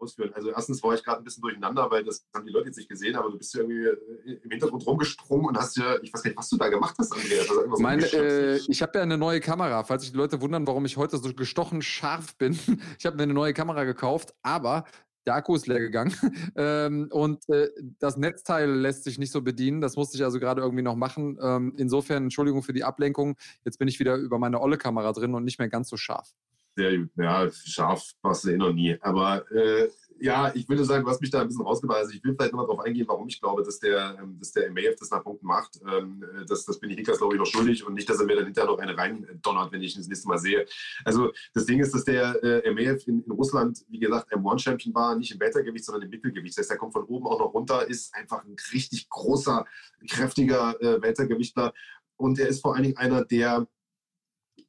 Ausführen. Also erstens war ich gerade ein bisschen durcheinander, weil das haben die Leute jetzt nicht gesehen, aber du bist ja irgendwie äh, im Hintergrund rumgesprungen und hast ja, ich weiß gar nicht, was du da gemacht hast, Andreas. Also so Meine, äh, ich habe ja eine neue Kamera, falls sich die Leute wundern, warum ich heute so gestochen scharf bin. Ich habe mir eine neue Kamera gekauft, aber der Akku ist leer gegangen ähm, und äh, das Netzteil lässt sich nicht so bedienen. Das musste ich also gerade irgendwie noch machen. Ähm, insofern Entschuldigung für die Ablenkung. Jetzt bin ich wieder über meine olle Kamera drin und nicht mehr ganz so scharf. Gut. Ja, scharf du eh noch nie. Aber äh, ja, ich würde sagen, hast mich da ein bisschen rausgebracht. Also ich will vielleicht nochmal darauf eingehen, warum ich glaube, dass der, ähm, dass der MAF das nach Punkten macht. Ähm, das, das bin ich Niklas, glaube ich, noch schuldig und nicht, dass er mir dann hinterher noch eine rein donnert, wenn ich ihn das nächste Mal sehe. Also das Ding ist, dass der äh, MAF in, in Russland, wie gesagt, M1-Champion war, nicht im Weltergewicht, sondern im Mittelgewicht. Das heißt, er kommt von oben auch noch runter, ist einfach ein richtig großer, kräftiger äh, Weltergewichtler. Und er ist vor allen Dingen einer, der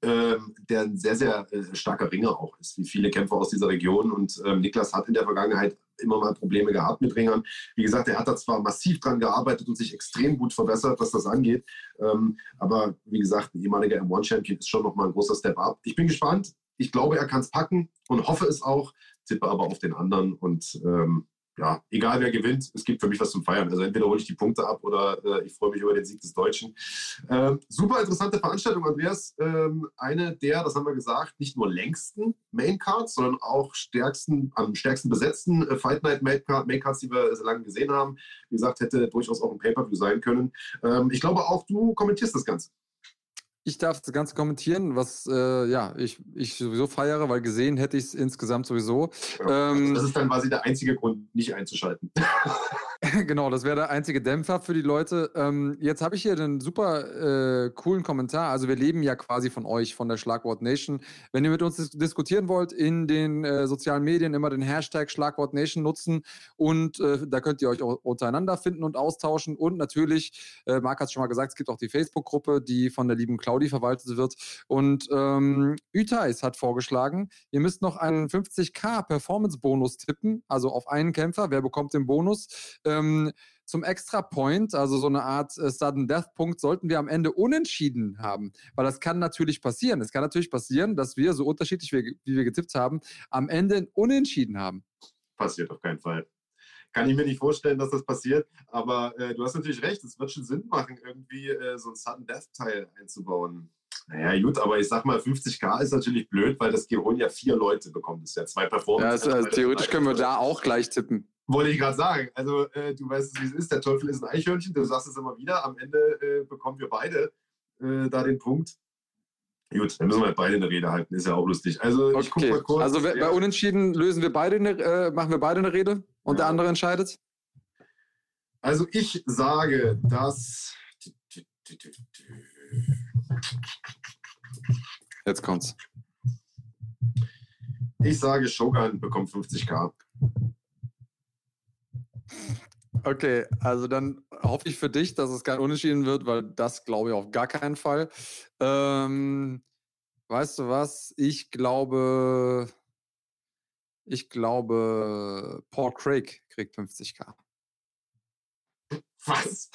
ähm, der ein sehr, sehr äh, starker Ringer auch ist, wie viele Kämpfer aus dieser Region. Und ähm, Niklas hat in der Vergangenheit immer mal Probleme gehabt mit Ringern. Wie gesagt, er hat da zwar massiv dran gearbeitet und sich extrem gut verbessert, was das angeht. Ähm, aber wie gesagt, ein ehemaliger M1-Champion ist schon nochmal ein großer Step up. Ich bin gespannt. Ich glaube, er kann es packen und hoffe es auch, tippe aber auf den anderen und ähm, ja, egal wer gewinnt, es gibt für mich was zum Feiern. Also entweder hole ich die Punkte ab oder äh, ich freue mich über den Sieg des Deutschen. Ähm, super interessante Veranstaltung, Andreas. Ähm, eine der, das haben wir gesagt, nicht nur längsten Maincards, sondern auch stärksten, am stärksten besetzten äh, Fight Night Maincards, die wir so lange gesehen haben. Wie gesagt, hätte durchaus auch ein Pay-Per-View sein können. Ähm, ich glaube auch, du kommentierst das Ganze. Ich darf das Ganze kommentieren, was äh, ja ich, ich sowieso feiere, weil gesehen hätte ich es insgesamt sowieso. Ja, ähm, das ist dann quasi der einzige Grund, nicht einzuschalten. genau, das wäre der einzige Dämpfer für die Leute. Ähm, jetzt habe ich hier einen super äh, coolen Kommentar. Also wir leben ja quasi von euch, von der Schlagwort Nation. Wenn ihr mit uns dis diskutieren wollt, in den äh, sozialen Medien immer den Hashtag Schlagwort Nation nutzen und äh, da könnt ihr euch auch untereinander finden und austauschen. Und natürlich, äh, Marc hat es schon mal gesagt, es gibt auch die Facebook-Gruppe, die von der lieben Claudi verwaltet wird. Und ähm, Ütais hat vorgeschlagen, ihr müsst noch einen 50k Performance-Bonus tippen, also auf einen Kämpfer. Wer bekommt den Bonus? Ähm, zum Extra Point, also so eine Art äh, Sudden Death Punkt, sollten wir am Ende unentschieden haben. Weil das kann natürlich passieren. Es kann natürlich passieren, dass wir, so unterschiedlich wie, wie wir getippt haben, am Ende unentschieden haben. Passiert auf keinen Fall. Kann ich mir nicht vorstellen, dass das passiert. Aber äh, du hast natürlich recht, es wird schon Sinn machen, irgendwie äh, so ein Sudden Death Teil einzubauen. Naja, gut, aber ich sag mal, 50k ist natürlich blöd, weil das Giron ja vier Leute bekommt. Das ist ja zwei Performance. Ja, also, also theoretisch können wir da auch gleich tippen. Wollte ich gerade sagen. Also, äh, du weißt, wie es ist. Der Teufel ist ein Eichhörnchen. Du sagst es immer wieder. Am Ende äh, bekommen wir beide äh, da den Punkt. Gut, dann müssen wir halt beide eine Rede halten. Ist ja auch lustig. Also, okay. ich guck mal kurz. Also, bei Unentschieden lösen wir beide eine, äh, machen wir beide eine Rede und ja. der andere entscheidet? Also, ich sage, dass. Jetzt kommt's. Ich sage, Shogun bekommt 50k. Okay, also dann hoffe ich für dich, dass es kein Unentschieden wird, weil das glaube ich auf gar keinen Fall. Ähm, weißt du was? Ich glaube, ich glaube, Paul Craig kriegt 50k. Was?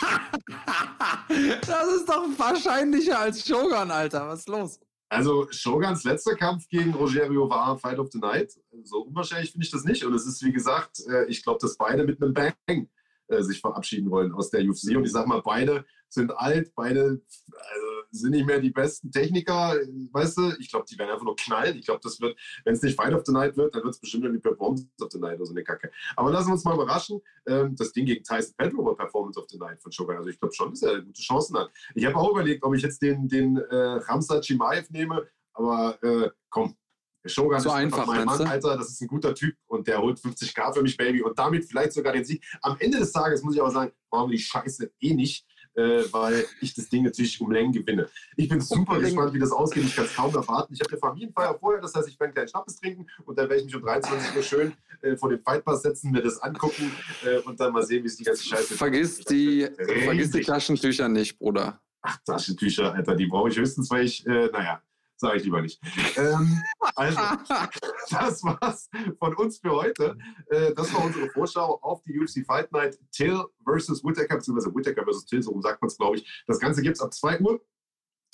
das ist doch wahrscheinlicher als Shogun, Alter. Was ist los? Also Shogans letzter Kampf gegen Rogerio war Fight of the Night. So unwahrscheinlich finde ich das nicht. Und es ist, wie gesagt, äh, ich glaube, dass beide mit einem Bang äh, sich verabschieden wollen aus der UFC. Und ich sage mal, beide sind alt, beide also, sind nicht mehr die besten Techniker, weißt du? Ich glaube, die werden einfach nur knallen. Ich glaube, das wird, wenn es nicht Fight of the Night wird, dann wird es bestimmt irgendwie Performance of the Night oder so eine Kacke. Aber lassen wir uns mal überraschen. Ähm, das Ding gegen Tyson Pedro war Performance of the Night von Shogun. Also ich glaube schon, dass er gute Chancen hat. Ich habe auch überlegt, ob ich jetzt den, den äh, Ramsat Chimaev nehme, aber äh, komm, Shogun so ist einfach mein Mann, Alter, das ist ein guter Typ und der holt 50k für mich, Baby, und damit vielleicht sogar den Sieg. Am Ende des Tages muss ich aber sagen, brauchen wir die Scheiße eh nicht äh, weil ich das Ding natürlich um Längen gewinne. Ich bin super gespannt, wie das ausgeht. Ich kann es kaum erwarten. Ich habe eine Familienfeier vorher, das heißt, ich werde einen kleinen Schnappes trinken und dann werde ich mich um 23 Uhr schön äh, vor den Fightpass setzen, mir das angucken äh, und dann mal sehen, wie sich die ganze Scheiße Vergiss die, vergiss die Taschentücher nicht, Bruder. Ach, Taschentücher, Alter, die brauche ich höchstens, weil ich, äh, naja, sage ich lieber nicht. Ähm, also, das war's von uns für heute. Äh, das war unsere Vorschau auf die UFC Fight Night Till versus Whittaker, beziehungsweise Whittaker versus Till, so sagt man es, glaube ich. Das Ganze gibt es ab 2 Uhr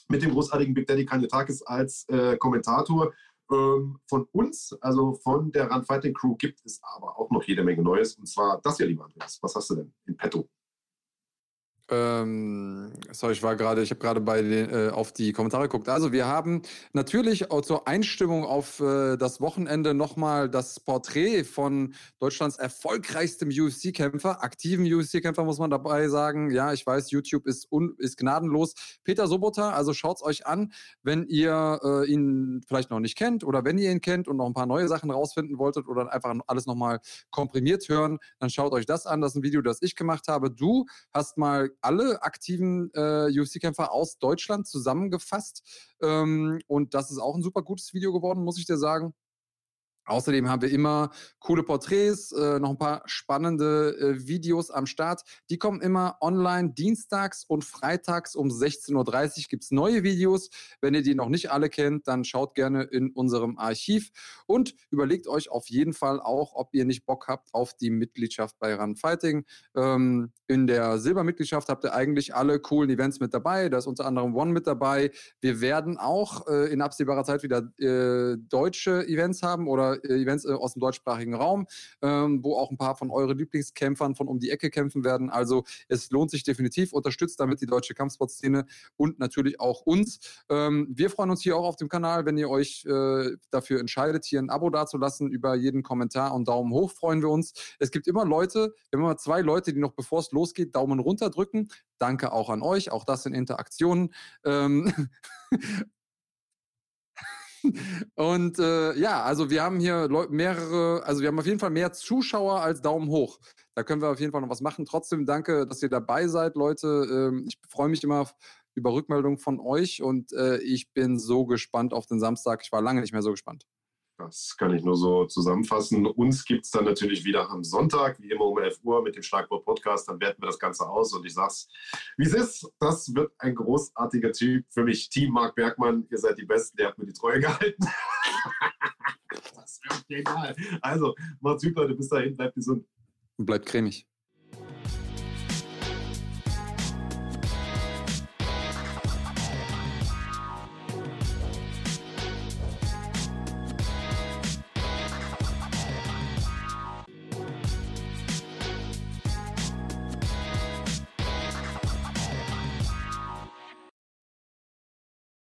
mit dem großartigen Big Daddy Kanyatakis als äh, Kommentator. Ähm, von uns, also von der Run Fighting Crew, gibt es aber auch noch jede Menge Neues. Und zwar das hier, lieber Andreas. Was hast du denn in petto? Ähm, sorry, ich war gerade, ich habe gerade bei den, äh, auf die Kommentare geguckt. Also wir haben natürlich auch zur Einstimmung auf äh, das Wochenende nochmal das Porträt von Deutschlands erfolgreichstem UFC-Kämpfer, aktiven UFC-Kämpfer muss man dabei sagen. Ja, ich weiß, YouTube ist, un, ist gnadenlos. Peter Sobota, also schaut's euch an, wenn ihr äh, ihn vielleicht noch nicht kennt oder wenn ihr ihn kennt und noch ein paar neue Sachen rausfinden wolltet oder einfach alles nochmal komprimiert hören, dann schaut euch das an. Das ist ein Video, das ich gemacht habe. Du hast mal alle aktiven äh, UFC-Kämpfer aus Deutschland zusammengefasst. Ähm, und das ist auch ein super gutes Video geworden, muss ich dir sagen. Außerdem haben wir immer coole Porträts, äh, noch ein paar spannende äh, Videos am Start. Die kommen immer online dienstags und freitags um 16.30 Uhr gibt es neue Videos. Wenn ihr die noch nicht alle kennt, dann schaut gerne in unserem Archiv und überlegt euch auf jeden Fall auch, ob ihr nicht Bock habt auf die Mitgliedschaft bei Run Fighting. Ähm, in der Silbermitgliedschaft habt ihr eigentlich alle coolen Events mit dabei. Da ist unter anderem One mit dabei. Wir werden auch äh, in absehbarer Zeit wieder äh, deutsche Events haben oder Events äh, aus dem deutschsprachigen Raum, ähm, wo auch ein paar von euren Lieblingskämpfern von um die Ecke kämpfen werden. Also es lohnt sich definitiv. Unterstützt damit die deutsche Kampfsportszene und natürlich auch uns. Ähm, wir freuen uns hier auch auf dem Kanal, wenn ihr euch äh, dafür entscheidet, hier ein Abo dazulassen. Über jeden Kommentar und Daumen hoch freuen wir uns. Es gibt immer Leute, wir haben immer zwei Leute, die noch bevor es losgeht, Daumen runter drücken. Danke auch an euch. Auch das sind Interaktionen. Ähm Und äh, ja, also wir haben hier mehrere, also wir haben auf jeden Fall mehr Zuschauer als Daumen hoch. Da können wir auf jeden Fall noch was machen. Trotzdem danke, dass ihr dabei seid, Leute. Ähm, ich freue mich immer über Rückmeldungen von euch und äh, ich bin so gespannt auf den Samstag. Ich war lange nicht mehr so gespannt. Das kann ich nur so zusammenfassen. Uns gibt es dann natürlich wieder am Sonntag, wie immer um 11 Uhr mit dem Schlagwort Podcast. Dann werten wir das Ganze aus und ich sag's, wie es ist. Das wird ein großartiger Typ für mich. Team Marc Bergmann, ihr seid die Besten, der hat mir die Treue gehalten. das wird genial. Also, macht's gut, Leute. Bis dahin, bleibt gesund. Und bleibt cremig.